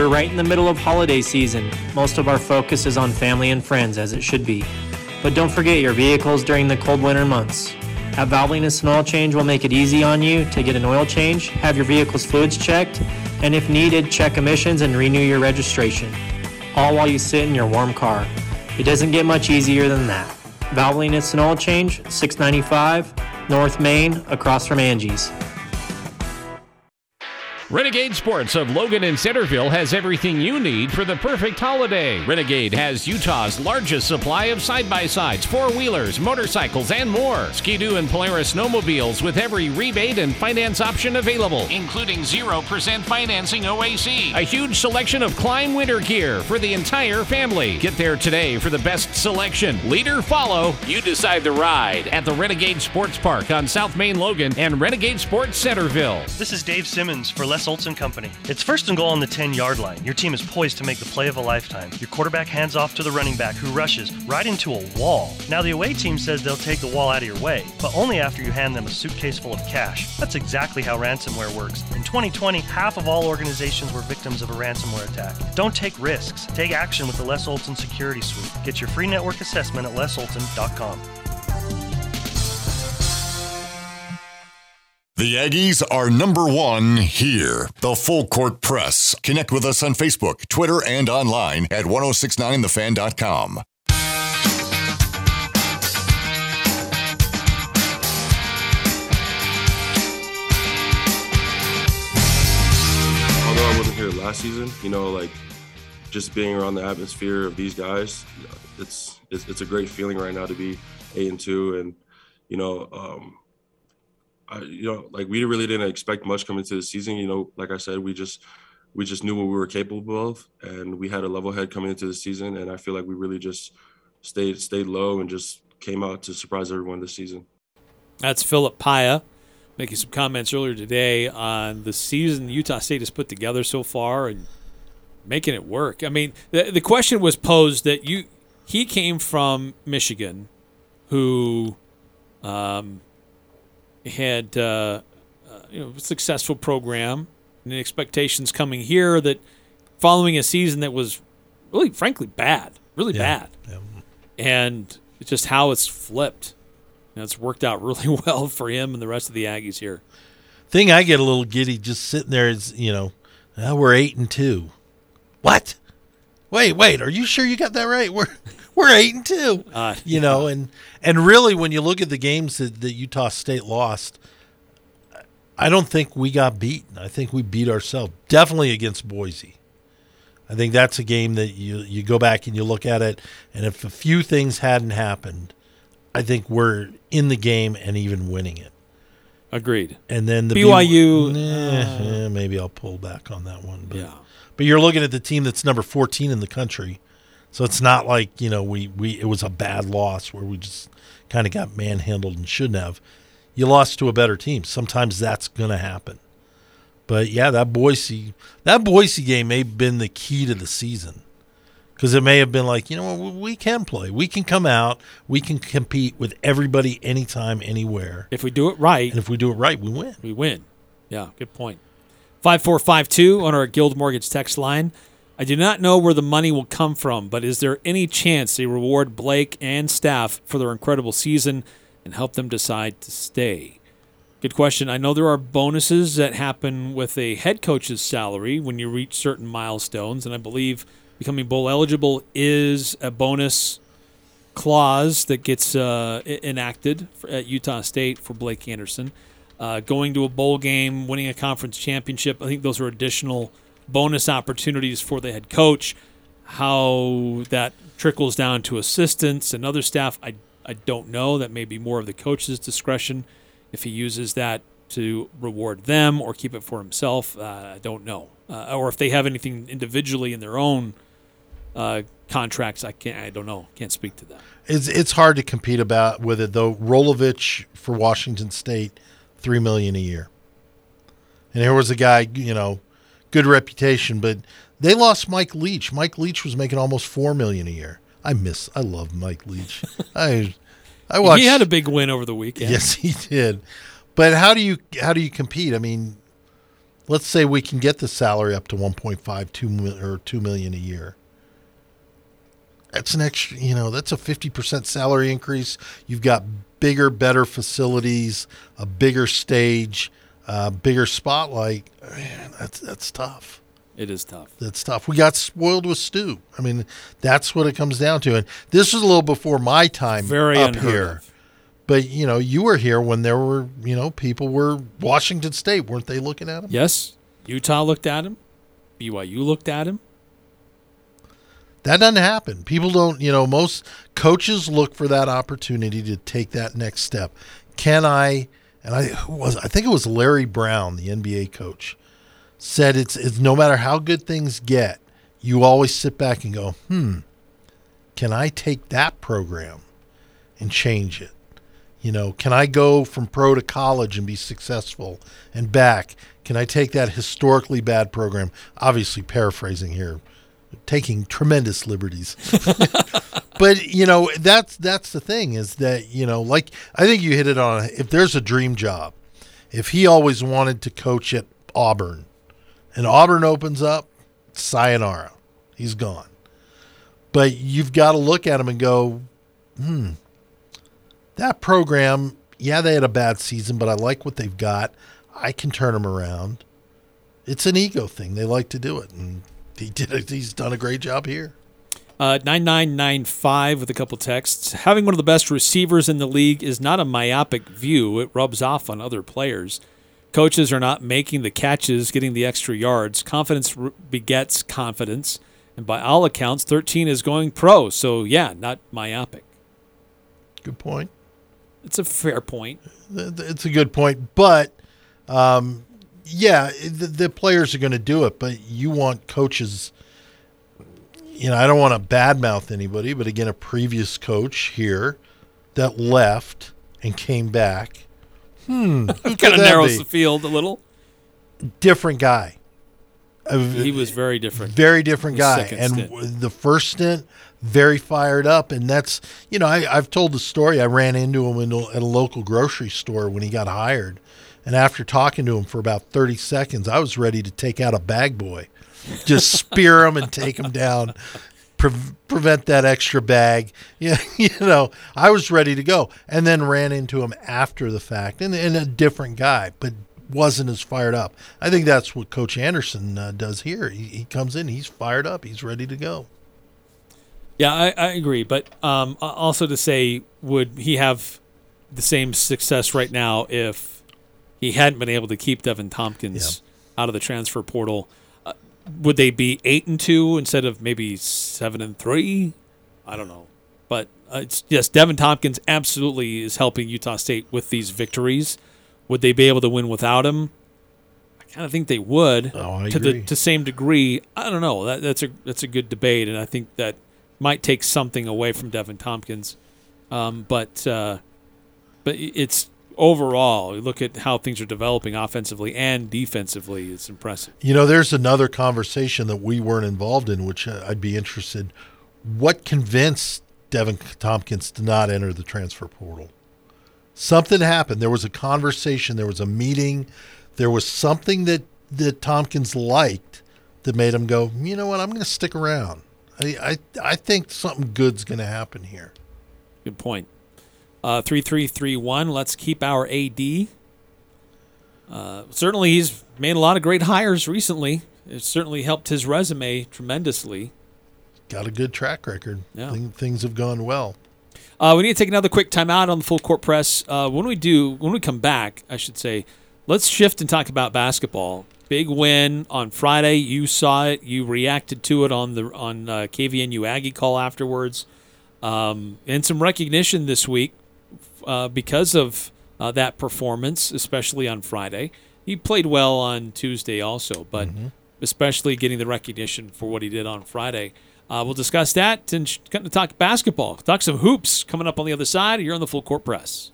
We're right in the middle of holiday season. Most of our focus is on family and friends, as it should be. But don't forget your vehicles during the cold winter months. At Valvoline Oil Change will make it easy on you to get an oil change, have your vehicle's fluids checked, and if needed, check emissions and renew your registration. All while you sit in your warm car. It doesn't get much easier than that. Valvoline Instant Oil Change, 695 North Main, across from Angie's. Renegade Sports of Logan and Centerville has everything you need for the perfect holiday. Renegade has Utah's largest supply of side by sides, four wheelers, motorcycles, and more. Ski-Doo and Polaris snowmobiles with every rebate and finance option available, including 0% financing OAC. A huge selection of Klim winter gear for the entire family. Get there today for the best selection. Leader follow, you decide the ride at the Renegade Sports Park on South Main Logan and Renegade Sports Centerville. This is Dave Simmons for Less Les Olson Company. It's first and goal on the 10 yard line. Your team is poised to make the play of a lifetime. Your quarterback hands off to the running back who rushes right into a wall. Now, the away team says they'll take the wall out of your way, but only after you hand them a suitcase full of cash. That's exactly how ransomware works. In 2020, half of all organizations were victims of a ransomware attack. Don't take risks. Take action with the Les Olson Security Suite. Get your free network assessment at lesolson.com. The Aggies are number one here. The Full Court Press. Connect with us on Facebook, Twitter, and online at 1069thefan.com. although I wasn't here last season, you know, like just being around the atmosphere of these guys, it's it's, it's a great feeling right now to be eight and two, and you know, um, I you know, like we really didn't expect much coming into the season. You know, like I said, we just we just knew what we were capable of, and we had a level head coming into the season, and I feel like we really just stayed stayed low and just came out to surprise everyone this season. That's Phillip Paea making some comments earlier today on the season Utah State has put together so far and making it work. I mean, the, the question was posed that you he came from Michigan, who um, had uh, uh, you know a successful program, and expectations coming here that following a season that was really, frankly, bad, really Yeah. bad, and it's just how it's flipped. And it's worked out really well for him and the rest of the Aggies here. Thing I get a little giddy just sitting there is, you know, "Ah, we're eight and two. What? Wait, wait, are you sure you got that right? We're we're eight and two. Uh, you know, and and really when you look at the games that, that Utah State lost, I don't think we got beaten. I think we beat ourselves. Definitely against Boise. I think that's a game that you you go back and you look at it, and if a few things hadn't happened, I think we're in the game and even winning it. Agreed. And then the BYU, B- eh, uh, eh, maybe I'll pull back on that one. But, Yeah. But you're looking at the team that's number 14 in the country, so it's not like you know we we it was a bad loss where we just kind of got manhandled and shouldn't have. You lost to a better team. Sometimes that's going to happen. But yeah, that Boise that Boise game may have been the key to the season because it may have been like you know what, we can play, we can come out, we can compete with everybody, anytime, anywhere. If we do it right, and if we do it right, we win. We win. Yeah, good point. 5452 on our Guild Mortgage text line. I do not know where the money will come from, but is there any chance they reward Blake and staff for their incredible season and help them decide to stay? Good question. I know there are bonuses that happen with a head coach's salary when you reach certain milestones, and I believe becoming bowl eligible is a bonus clause that gets uh, enacted for, at Utah State for Blake Anderson. Uh, going to a bowl game, winning a conference championship, I think those are additional bonus opportunities for the head coach. How that trickles down to assistants and other staff, I, I don't know. That may be more of the coach's discretion if he uses that to reward them or keep it for himself. Uh, I don't know. Uh, or if they have anything individually in their own uh, contracts, I can't. I don't know. Can't speak to that. It's it's hard to compete about with it though. Rolovich for Washington State, three million a year. And here was a guy, you know, good reputation, but they lost Mike Leach. Mike Leach was making almost four million a year. I miss. I love Mike Leach. I I watched. He had a big win over the weekend. Yes, he did. But how do you how do you compete? I mean, let's say we can get the salary up to 1.5 2 or 2 million a year. That's an extra, you know, that's a 50% salary increase. You've got bigger, better facilities, a bigger stage, uh, bigger spotlight. Man, that's that's tough. It is tough. That's tough. We got spoiled with Stu. I mean, that's what it comes down to. And this was a little before my time Very up here. of. But you know, you were here when there were, you know, people were Washington State, weren't they looking at him? Yes, Utah looked at him. BYU looked at him. That doesn't happen. People don't, you know, most coaches look for that opportunity to take that next step. Can I and I was I think it was Larry Brown, the NBA coach, said it's it's no matter how good things get, you always sit back and go, "Hmm, can I take that program and change it?" You know, can I go from pro to college and be successful and back? Can I take that historically bad program? Obviously, paraphrasing here, taking tremendous liberties. but you know, that's that's the thing is that you know, like I think you hit it on. If there's a dream job, if he always wanted to coach at Auburn, and Auburn opens up, sayonara, he's gone. But you've got to look at him and go, hmm, that program, yeah, they had a bad season, but I like what they've got. I can turn them around. It's an ego thing. They like to do it, and he did. He's done a great job here. Uh, 9995 with a couple texts. Having one of the best receivers in the league is not a myopic view. It rubs off on other players. Coaches are not making the catches, getting the extra yards. Confidence begets confidence. And by all accounts, 13 is going pro. So, yeah, not myopic. Good point. It's a fair point. It's a good point, but um, yeah, the, the players are going to do it. But you want coaches. You know, I don't want to badmouth anybody, but again, a previous coach here that left and came back. Hmm, kind of narrows be? the field a little. different guy. He was very different. Very different guy. And stint. the first stint, very fired up. And that's, you know, I, I've told the story. I ran into him in a, at a local grocery store when he got hired. And after talking to him for about 30 seconds, I was ready to take out a bag boy, just spear him and take him down, pre- prevent that extra bag. Yeah, you know, I was ready to go. And then ran into him after the fact and, and a different guy, but wasn't as fired up. I think that's what Coach Anderson uh, does here. He, he comes in, he's fired up, he's ready to go. Yeah, I, I agree. But um, also to say, would he have the same success right now if he hadn't been able to keep Deven Thompkins out of the transfer portal? Would they be eight and two instead of maybe seven and three? I don't know. But uh, it's yes, Deven Thompkins absolutely is helping Utah State with these victories. Would they be able to win without him? I kind of think they would Oh, I to the to same degree. I don't know. That, that's a that's a good debate, and I think that might take something away from Deven Thompkins. Um, but uh, but it's overall. You look at how things are developing offensively and defensively. It's impressive. You know, there's another conversation that we weren't involved in, which uh, I'd be interested. What convinced Deven Thompkins to not enter the transfer portal? Something happened. There was a conversation. There was a meeting. There was something that that Thompkins liked that made him go. You know what? I'm going to stick around. I I, I think something good's going to happen here. Good point. Uh, three three three one. Let's keep our AD. Uh, certainly, he's made a lot of great hires recently. It certainly helped his resume tremendously. Got a good track record. Yeah. Thing- things have gone well. Uh, we need to take another quick timeout on the full court press. Uh, when we do, when we come back, I should say, let's shift and talk about basketball. Big win on Friday. You saw it. You reacted to it on the on uh, KVNU Aggie call afterwards, um, and some recognition this week uh, because of uh, that performance, especially on Friday. He played well on Tuesday also, but especially getting the recognition for what he did on Friday. Uh, we'll discuss that and sh- kind of talk basketball, talk some hoops coming up on the other side. You're on the full court press.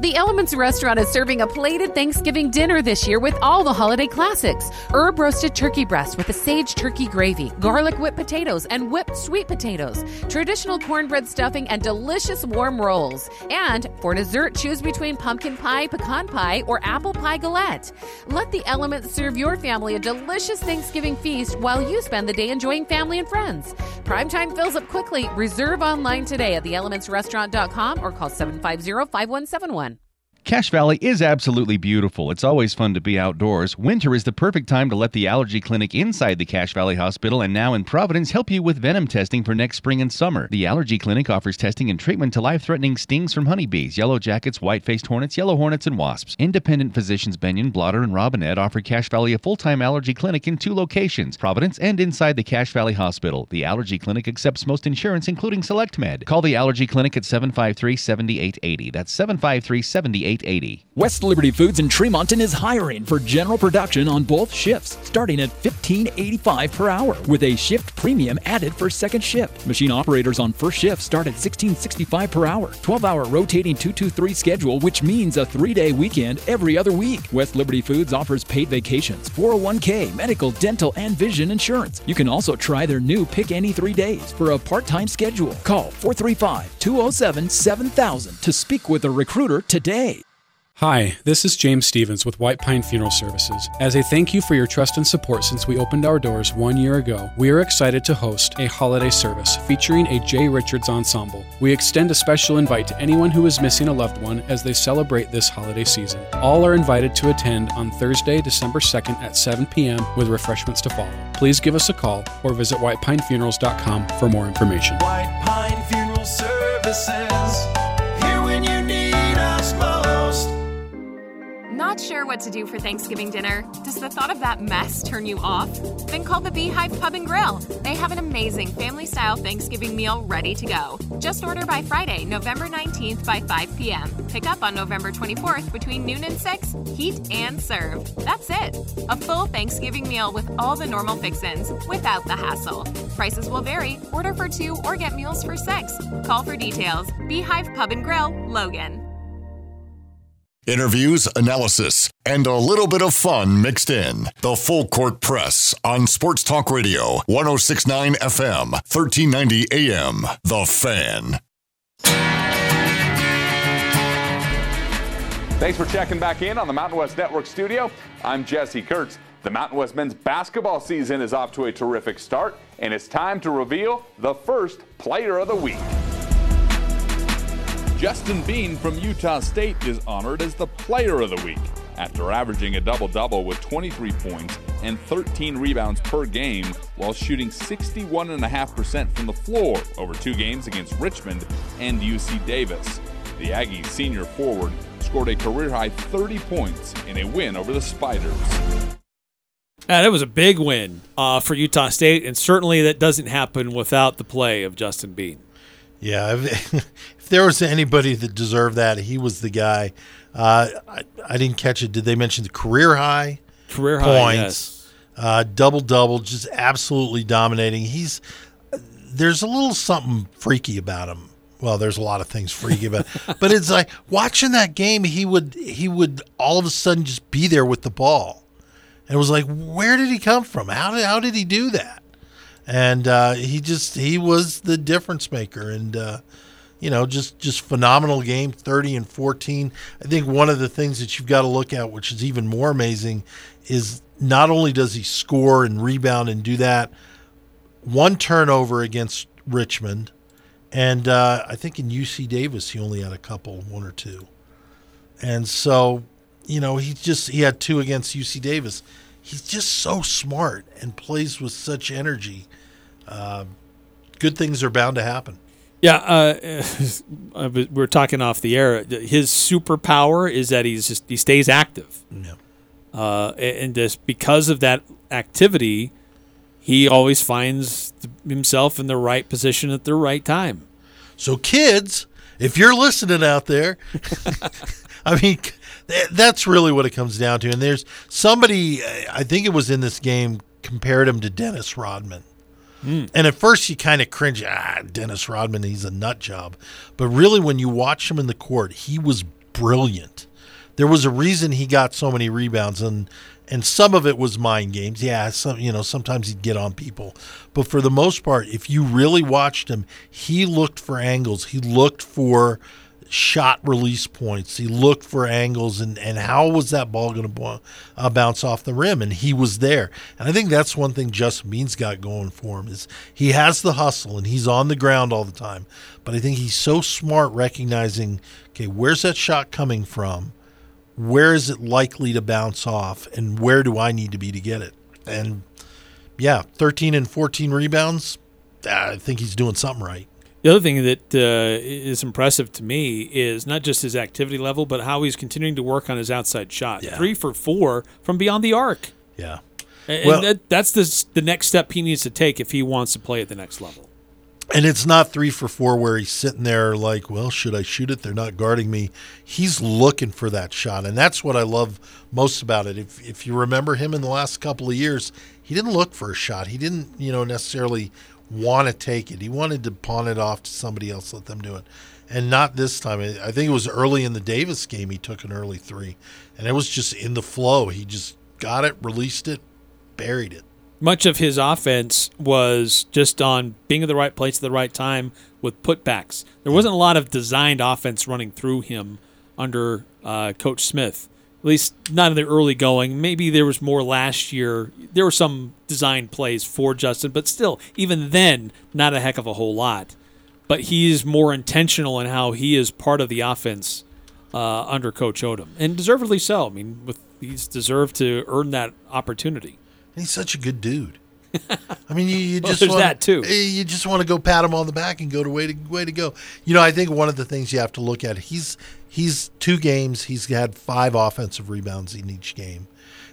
The Elements restaurant is serving a plated Thanksgiving dinner this year with all the holiday classics herb roasted turkey breast with a sage turkey gravy, garlic whipped potatoes, and whipped sweet potatoes, traditional cornbread stuffing, and delicious warm rolls. And for dessert, choose between pumpkin pie, pecan pie, or apple pie galette. Let the Elements serve your family a delicious Thanksgiving feast while you spend the day enjoying family and friends. Primetime fills up quickly. Reserve online today at theelementsrestaurant.com or call 750 5171. Cache Valley is absolutely beautiful. It's always fun to be outdoors. Winter is the perfect time to let the allergy clinic inside the Cache Valley Hospital and now in Providence help you with venom testing for next spring and summer. The allergy clinic offers testing and treatment to life threatening stings from honeybees, yellow jackets, white faced hornets, yellow hornets, and wasps. Independent physicians Benyon, Blotter, and Robinette offer Cache Valley a full time allergy clinic in two locations Providence and inside the Cache Valley Hospital. The allergy clinic accepts most insurance, including SelectMed. Call the allergy clinic at 753 7880. That's 753 7880 880. West Liberty Foods in Tremonton is hiring for general production on both shifts, starting at $15.85 per hour, with a shift premium added for second shift. Machine operators on first shift start at $16.65 per hour. 12-hour rotating 223 schedule, which means a three-day weekend every other week. West Liberty Foods offers paid vacations, 401k, medical, dental, and vision insurance. You can also try their new Pick Any Three Days for a part-time schedule. Call 435-207-7000 to speak with a recruiter today. Hi, this is James Stevens with White Pine Funeral Services. As a thank you for your trust and support since we opened our doors one year ago, we are excited to host a holiday service featuring a Jay Richards ensemble. We extend a special invite to anyone who is missing a loved one as they celebrate this holiday season. All are invited to attend on Thursday, December 2nd at 7 p.m. with refreshments to follow. Please give us a call or visit whitepinefunerals.com for more information. White Pine Funeral Services. Not sure what to do for Thanksgiving dinner? Does the thought of that mess turn you off? Then call the Beehive Pub and Grill. They have an amazing family style Thanksgiving meal ready to go. Just order by Friday, November 19th by 5 p.m. Pick up on November 24th between noon and 6. Heat and serve. That's it. A full Thanksgiving meal with all the normal fixins without the hassle. Prices will vary. Order for two or get meals for six. Call for details. Beehive Pub and Grill, Logan. Interviews, analysis, and a little bit of fun mixed in. The Full Court Press on Sports Talk Radio, 1069 FM, 1390 AM. The Fan. Thanks for checking back in on the Mountain West Network studio. I'm Jesse Kurtz. The Mountain West men's basketball season is off to a terrific start, and it's time to reveal the first player of the week. Justin Bean from Utah State is honored as the player of the week after averaging a double double with 23 points and 13 rebounds per game while shooting 61.5% from the floor over two games against Richmond and UC Davis. The Aggies senior forward scored a career high 30 points in a win over the Spiders. Yeah, that was a big win uh, for Utah State, and certainly that doesn't happen without the play of Justin Bean. Yeah, if, there was anybody that deserved that, he was the guy. Uh, I, I didn't catch it. Did they mention the career high? Career high, points, yes. uh, double double, just absolutely dominating. He's there's a little something freaky about him. Well, there's a lot of things freaky about, but it's like watching that game. He would he would all of a sudden just be there with the ball, and it was like, where did he come from? How did how did he do that? and uh, he just he was the difference maker and uh, you know just just phenomenal game 30 and 14 i think one of the things that you've got to look at which is even more amazing is not only does he score and rebound and do that one turnover against richmond and uh, i think in uc davis he only had a couple one or two. And so you know he just he had two against uc davis. He's just so smart and plays with such energy. Uh, good things are bound to happen. Yeah, uh, we we're talking off the air. His superpower is that he's just he stays active. Yeah. Uh, and just because of that activity, he always finds himself in the right position at the right time. So, kids, if you're listening out there, I mean, that's really what it comes down to. And there's somebody, I think it was in this game, compared him to Dennis Rodman. Mm. And at first you kind of cringe, ah, Dennis Rodman, he's a nut job. But really, when you watch him in the court, he was brilliant. There was a reason he got so many rebounds, and and some of it was mind games. Yeah, some you know sometimes he'd get on people, but for the most part, if you really watched him, he looked for angles. He looked for shot release points. He looked for angles and, and how was that ball going to uh, bounce off the rim? And he was there. And I think that's one thing Justin Bean's got going for him is he has the hustle and he's on the ground all the time. But I think he's so smart recognizing, okay, where's that shot coming from? Where is it likely to bounce off? And where do I need to be to get it? And yeah, 13 and 14 rebounds. I think he's doing something right. The other thing that uh, is impressive to me is not just his activity level, but how he's continuing to work on his outside shot. Yeah. Three for four from beyond the arc. Yeah. And, Well- that, that's the, the next step he needs to take if he wants to play at the next level. And it's not three for four where he's sitting there like, well, should I shoot it? They're not guarding me. He's looking for that shot. And that's what I love most about it. If, if you remember him in the last couple of years, he didn't look for a shot. He didn't, you know, necessarily want to take it. He wanted to pawn it off to somebody else, let them do it. And not this time. I think it was early in the Davis game he took an early three. And it was just in the flow. He just got it, released it, buried it much of his offense was just on being at the right place at the right time with putbacks. There wasn't a lot of designed offense running through him under uh, Coach Smith. Least not in the early going. Maybe there was more last year. There were some design plays for Justin, but still, even then, not a heck of a whole lot. But he's more intentional in how he is part of the offense uh, under Coach Odom, and deservedly so. I mean, with he's deserved to earn that opportunity. He's such a good dude. I mean, you, you Well, just there's wanna, that, too. Eh, you just want to go pat him on the back and go to way to way to go. You know, I think one of the things you have to look at he's he's two games. He's had five offensive rebounds in each game,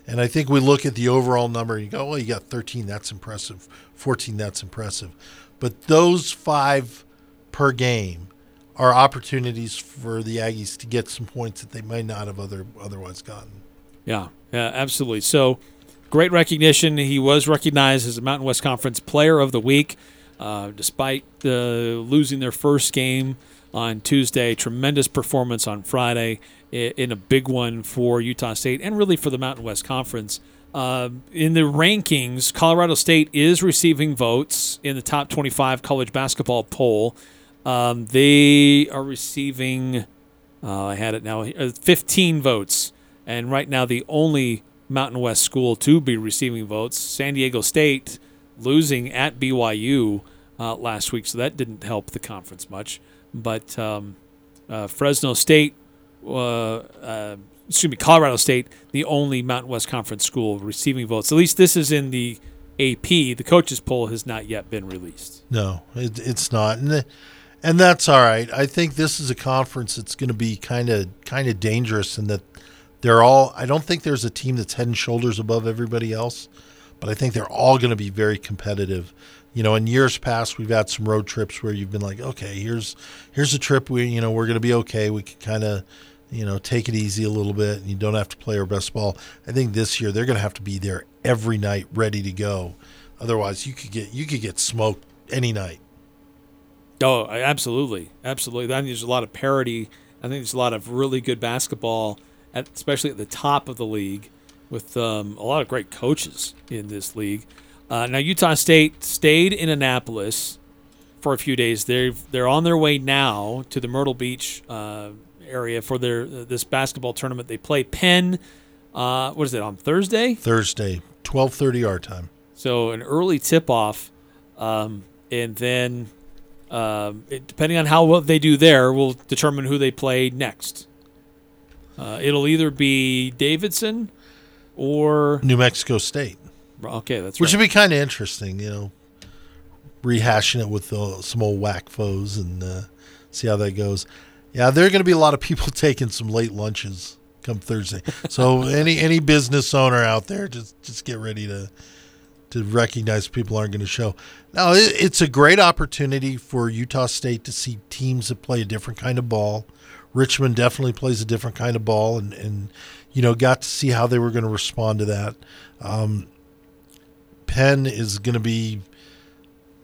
and I think we look at the overall number and you go, well, you got 13. That's impressive. 14. That's impressive. But those five per game are opportunities for the Aggies to get some points that they might not have other otherwise gotten. Yeah, yeah, absolutely. So great recognition. He was recognized as a Mountain West Conference Player of the Week, uh, despite uh, losing their first game on Tuesday. Tremendous performance on Friday in a big one for Utah State and really for the Mountain West Conference. Uh, in the rankings, Colorado State is receiving votes in the top 25 college basketball poll. Um, they are receiving, uh, I had it now, uh, 15 votes. And right now, the only Mountain West school to be receiving votes, San Diego State, losing at BYU uh, last week. So that didn't help the conference much. But um, uh, Fresno State, uh, uh, excuse me, Colorado State, the only Mountain West Conference school receiving votes. At least this is in the AP. The coaches poll has not yet been released. No, it, it's not, and and that's all right. I think this is a conference that's going to be kind of kind of dangerous in that they're all. I don't think there's a team that's head and shoulders above everybody else, but I think they're all going to be very competitive. You know, in years past, we've had some road trips where you've been like, okay, here's here's a trip we you know we're going to be okay. We can kind of you know take it easy a little bit, and you don't have to play our best ball. I think this year they're going to have to be there every night, ready to go. Otherwise, you could get you could get smoked any night. Oh, absolutely, absolutely. I think there's a lot of parity. I think there's a lot of really good basketball, at, especially at the top of the league, with um, a lot of great coaches in this league. Uh, now, Utah State stayed in Annapolis for a few days. They're they're on their way now to the Myrtle Beach uh, area for their this basketball tournament. They play Penn. Uh, what is it on Thursday? Thursday, twelve thirty our time. So an early tip off, um, and then um, it, depending on how well they do there, will determine who they play next. Uh, it'll either be Davidson or New Mexico State. Okay, that's Which right. would be kind of interesting, you know, rehashing it with uh, some old WAC foes and uh, see how that goes. Yeah, there are going to be a lot of people taking some late lunches come Thursday. So any any business owner out there, just just get ready to to recognize people aren't going to show. Now it, it's a great opportunity for Utah State to see teams that play a different kind of ball. Richmond definitely plays a different kind of ball, and and you know got to see how they were going to respond to that. Um, Penn is going to be,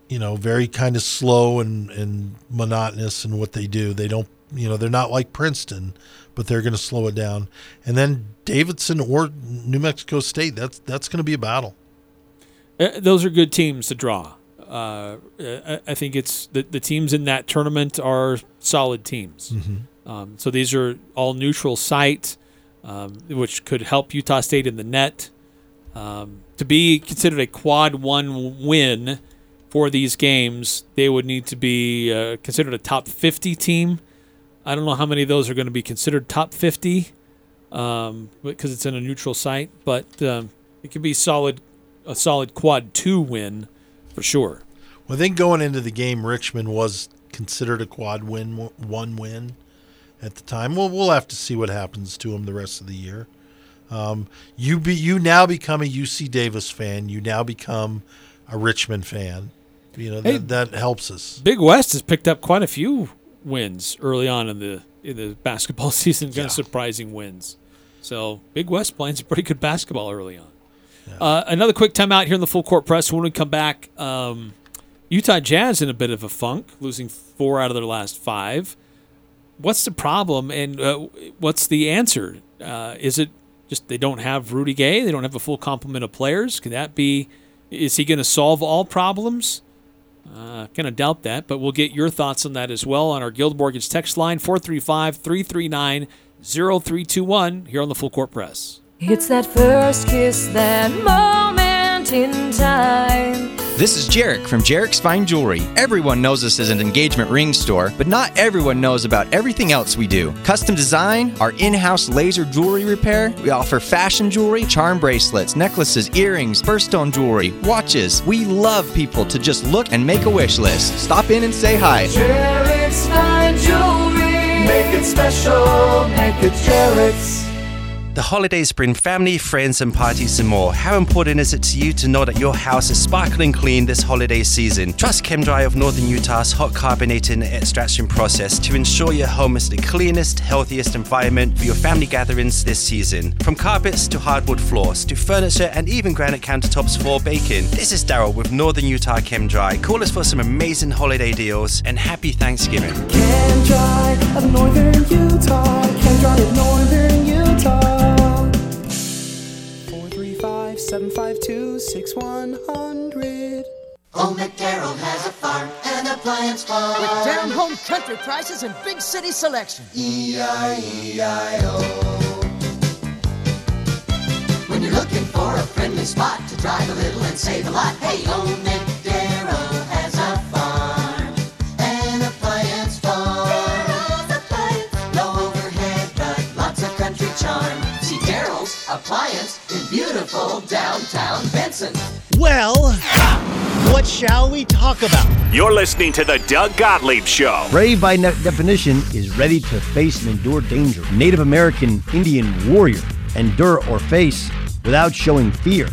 you know, very kind of slow and, and monotonous in what they do. They don't, you know, they're not like Princeton, but they're going to slow it down. And then Davidson or New Mexico State, that's that's going to be a battle. Uh, those are good teams to draw. Uh, I, think it's the, the teams in that tournament are solid teams. Mhm. Um, so these are all neutral site, um, which could help Utah State in the net. Um, to be considered a quad one win for these games, they would need to be uh, considered a top 50 team. I don't know how many of those are going to be considered top 50 um, because it's in a neutral site, but um, it could be solid, a solid quad two win for sure. Well, I think going into the game, Richmond was considered a quad win, one win at the time. Well, we'll have to see what happens to him the rest of the year. Um, you be you now become a UC Davis fan. You now become a Richmond fan. You know Hey. that, that helps us. Big West has picked up quite a few wins early on in the in the basketball season, kind of surprising wins. So Big West playing some pretty good basketball early on. Uh, another quick timeout here in the full court press. When we come back, um, Utah Jazz in a bit of a funk, losing four out of their last five. What's the problem, and uh, what's the answer? Uh, is it just they don't have Rudy Gay? They don't have a full complement of players? Can that be? Is he going to solve all problems? Uh, kind of doubt that, but we'll get your thoughts on that as well on our Guild Mortgage text line 435 339 0321 here on the Full Court Press. It's that first kiss, that moment in time. This is Jarek from Jarek's Fine Jewelry. Everyone knows us as an engagement ring store, but not everyone knows about everything else we do. Custom design, our in house laser jewelry repair, we offer fashion jewelry, charm bracelets, necklaces, earrings, birthstone jewelry, watches. We love people to just look and make a wish list. Stop in and say hi. Jarek's fine jewelry. Make it special, make it Jarek's. The holidays bring family, friends, and parties and more. How important is it to you to know that your house is sparkling clean this holiday season? Trust ChemDry of Northern Utah's hot carbonating extraction process to ensure your home is the cleanest, healthiest environment for your family gatherings this season. From carpets to hardwood floors to furniture and even granite countertops for baking. This is Daryl with Northern Utah ChemDry. Call us for some amazing holiday deals and happy Thanksgiving. ChemDry of northern Utah. ChemDry of northern Utah. 435 752 6100. Old McDarrell has a farm, an appliance farm. With down home country prices and big city selection. E-I-E-I-O. When you're looking for a friendly spot to drive a little and save a lot, hey, Old McDarrell has a farm, an appliance farm. No overhead, but lots of country charm. See Daryl's appliance in downtown Benson. Well, what shall we talk about? You're listening to the Doug Gottlieb Show. Brave by ne- definition is ready to face and endure danger. Native American Indian warrior, endure or face without showing fear.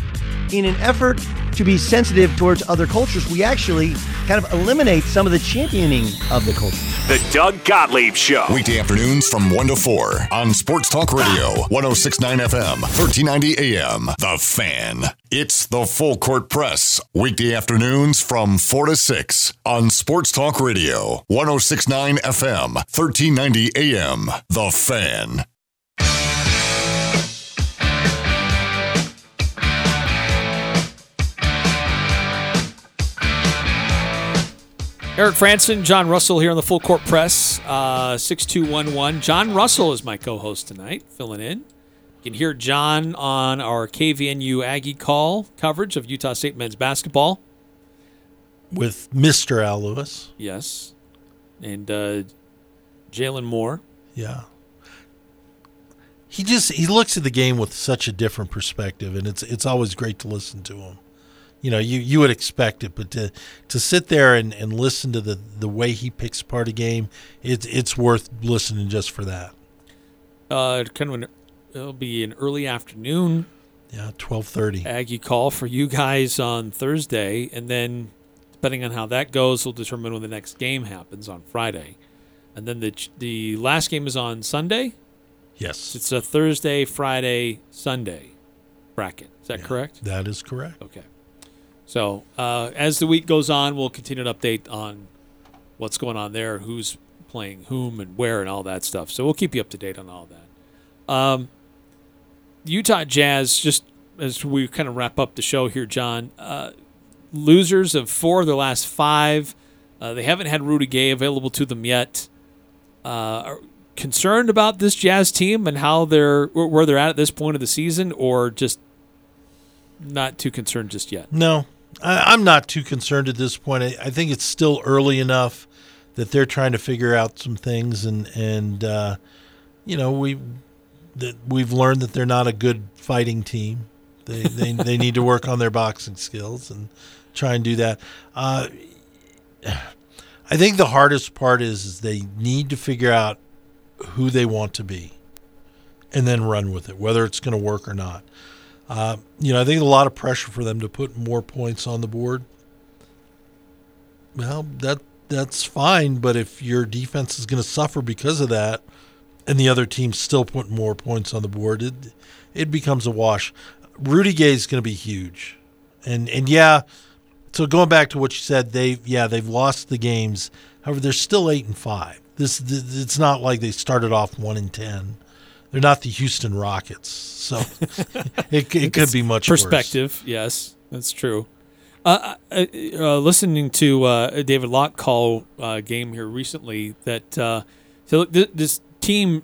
In an effort to be sensitive towards other cultures, we actually kind of eliminate some of the championing of the culture. The Doug Gottlieb Show. Weekday afternoons from 1 to 4 on Sports Talk Radio, 1069 FM, 1390 AM. The Fan. It's the Full Court Press. Weekday afternoons from 4 to 6 on Sports Talk Radio, 1069 FM, 1390 AM. The Fan. Eric Frandsen, John Russell here on the Full Court Press, uh, 6211. John Russell is my co host tonight, filling in. You can hear John on our KVNU Aggie call coverage of Utah State men's basketball. with Mr. Al Lewis. Yes. And uh, Jalen Moore. Yeah. He just he looks at the game with such a different perspective, and it's it's always great to listen to him. You know, you, you would expect it, but to to sit there and, and listen to the, the way he picks apart a game, it's it's worth listening just for that. Uh, kind of an, it'll be an early afternoon Yeah, twelve thirty. Aggie call for you guys on Thursday, and then depending on how that goes, we'll determine when the next game happens on Friday, and then the the last game is on Sunday. Yes, it's a Thursday, Friday, Sunday bracket. Is that correct? That is correct. Okay. So uh, as the week goes on, we'll continue to update on what's going on there, who's playing whom and where, and all that stuff. So we'll keep you up to date on all that. Um, Utah Jazz, just as we kind of wrap up the show here, John, uh, losers of four of their last five. Uh, they haven't had Rudy Gay available to them yet. Uh, are concerned about this Jazz team and how they're where they're at at this point of the season, or just not too concerned just yet? No, I'm not too concerned at this point. I, I think it's still early enough that they're trying to figure out some things, and and uh, you know we that we've learned that they're not a good fighting team. They they they need to work on their boxing skills and try and do that. Uh, I think the hardest part is, is they need to figure out who they want to be, and then run with it, whether it's going to work or not. Uh, you know, I think a lot of pressure for them to put more points on the board. Well, that that's fine, but if your defense is going to suffer because of that, and the other team still put more points on the board, it it becomes a wash. Rudy Gay is going to be huge, and and yeah. So going back to what you said, they yeah they've lost the games. However, they're still eight and five. This it's not like they started off one and ten. They're not the Houston Rockets, so it, it could be much worse. perspective. Yes, that's true. Uh, uh, uh, listening to uh, David Locke call uh, game here recently, that uh, so look, th- this team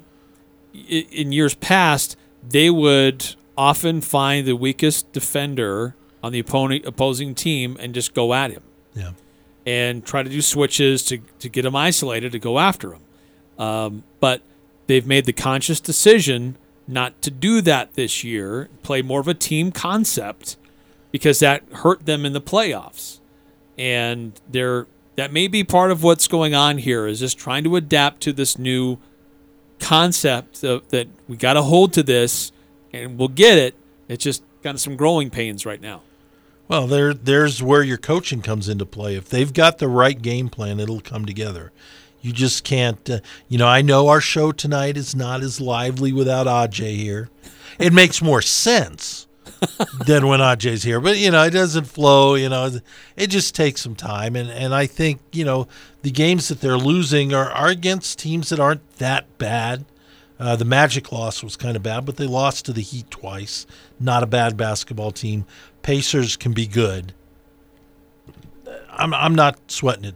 i- in years past they would often find the weakest defender on the opponent opposing team and just go at him. Yeah. and try to do switches to, to get him isolated to go after him. Um, but they've made the conscious decision not to do that this year, play more of a team concept because that hurt them in the playoffs. And they're that may be part of what's going on here is just trying to adapt to this new concept of, that we got to hold to this and we'll get it. It's just got some growing pains right now. Well, there there's where your coaching comes into play. If they've got the right game plan, it'll come together. You just can't. Uh, you know, I know our show tonight is not as lively without Aj here. It makes more sense than when Aj's here, but you know, it doesn't flow. You know, it just takes some time, and and I think you know the games that they're losing are are against teams that aren't that bad. Uh, the Magic loss was kind of bad, but they lost to the Heat twice. Not a bad basketball team. Pacers can be good. I'm I'm not sweating it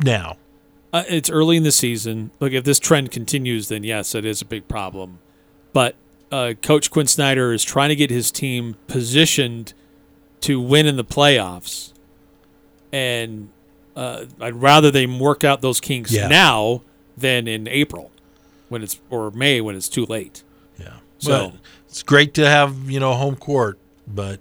now. Uh, it's early in the season. Look, if this trend continues, then yes, it is a big problem. But uh, Coach Quinn Snyder is trying to get his team positioned to win in the playoffs, and uh, I'd rather they work out those kinks Yeah. now than in April, when it's or May when it's too late. Yeah. So Well, it's great to have you know home court, but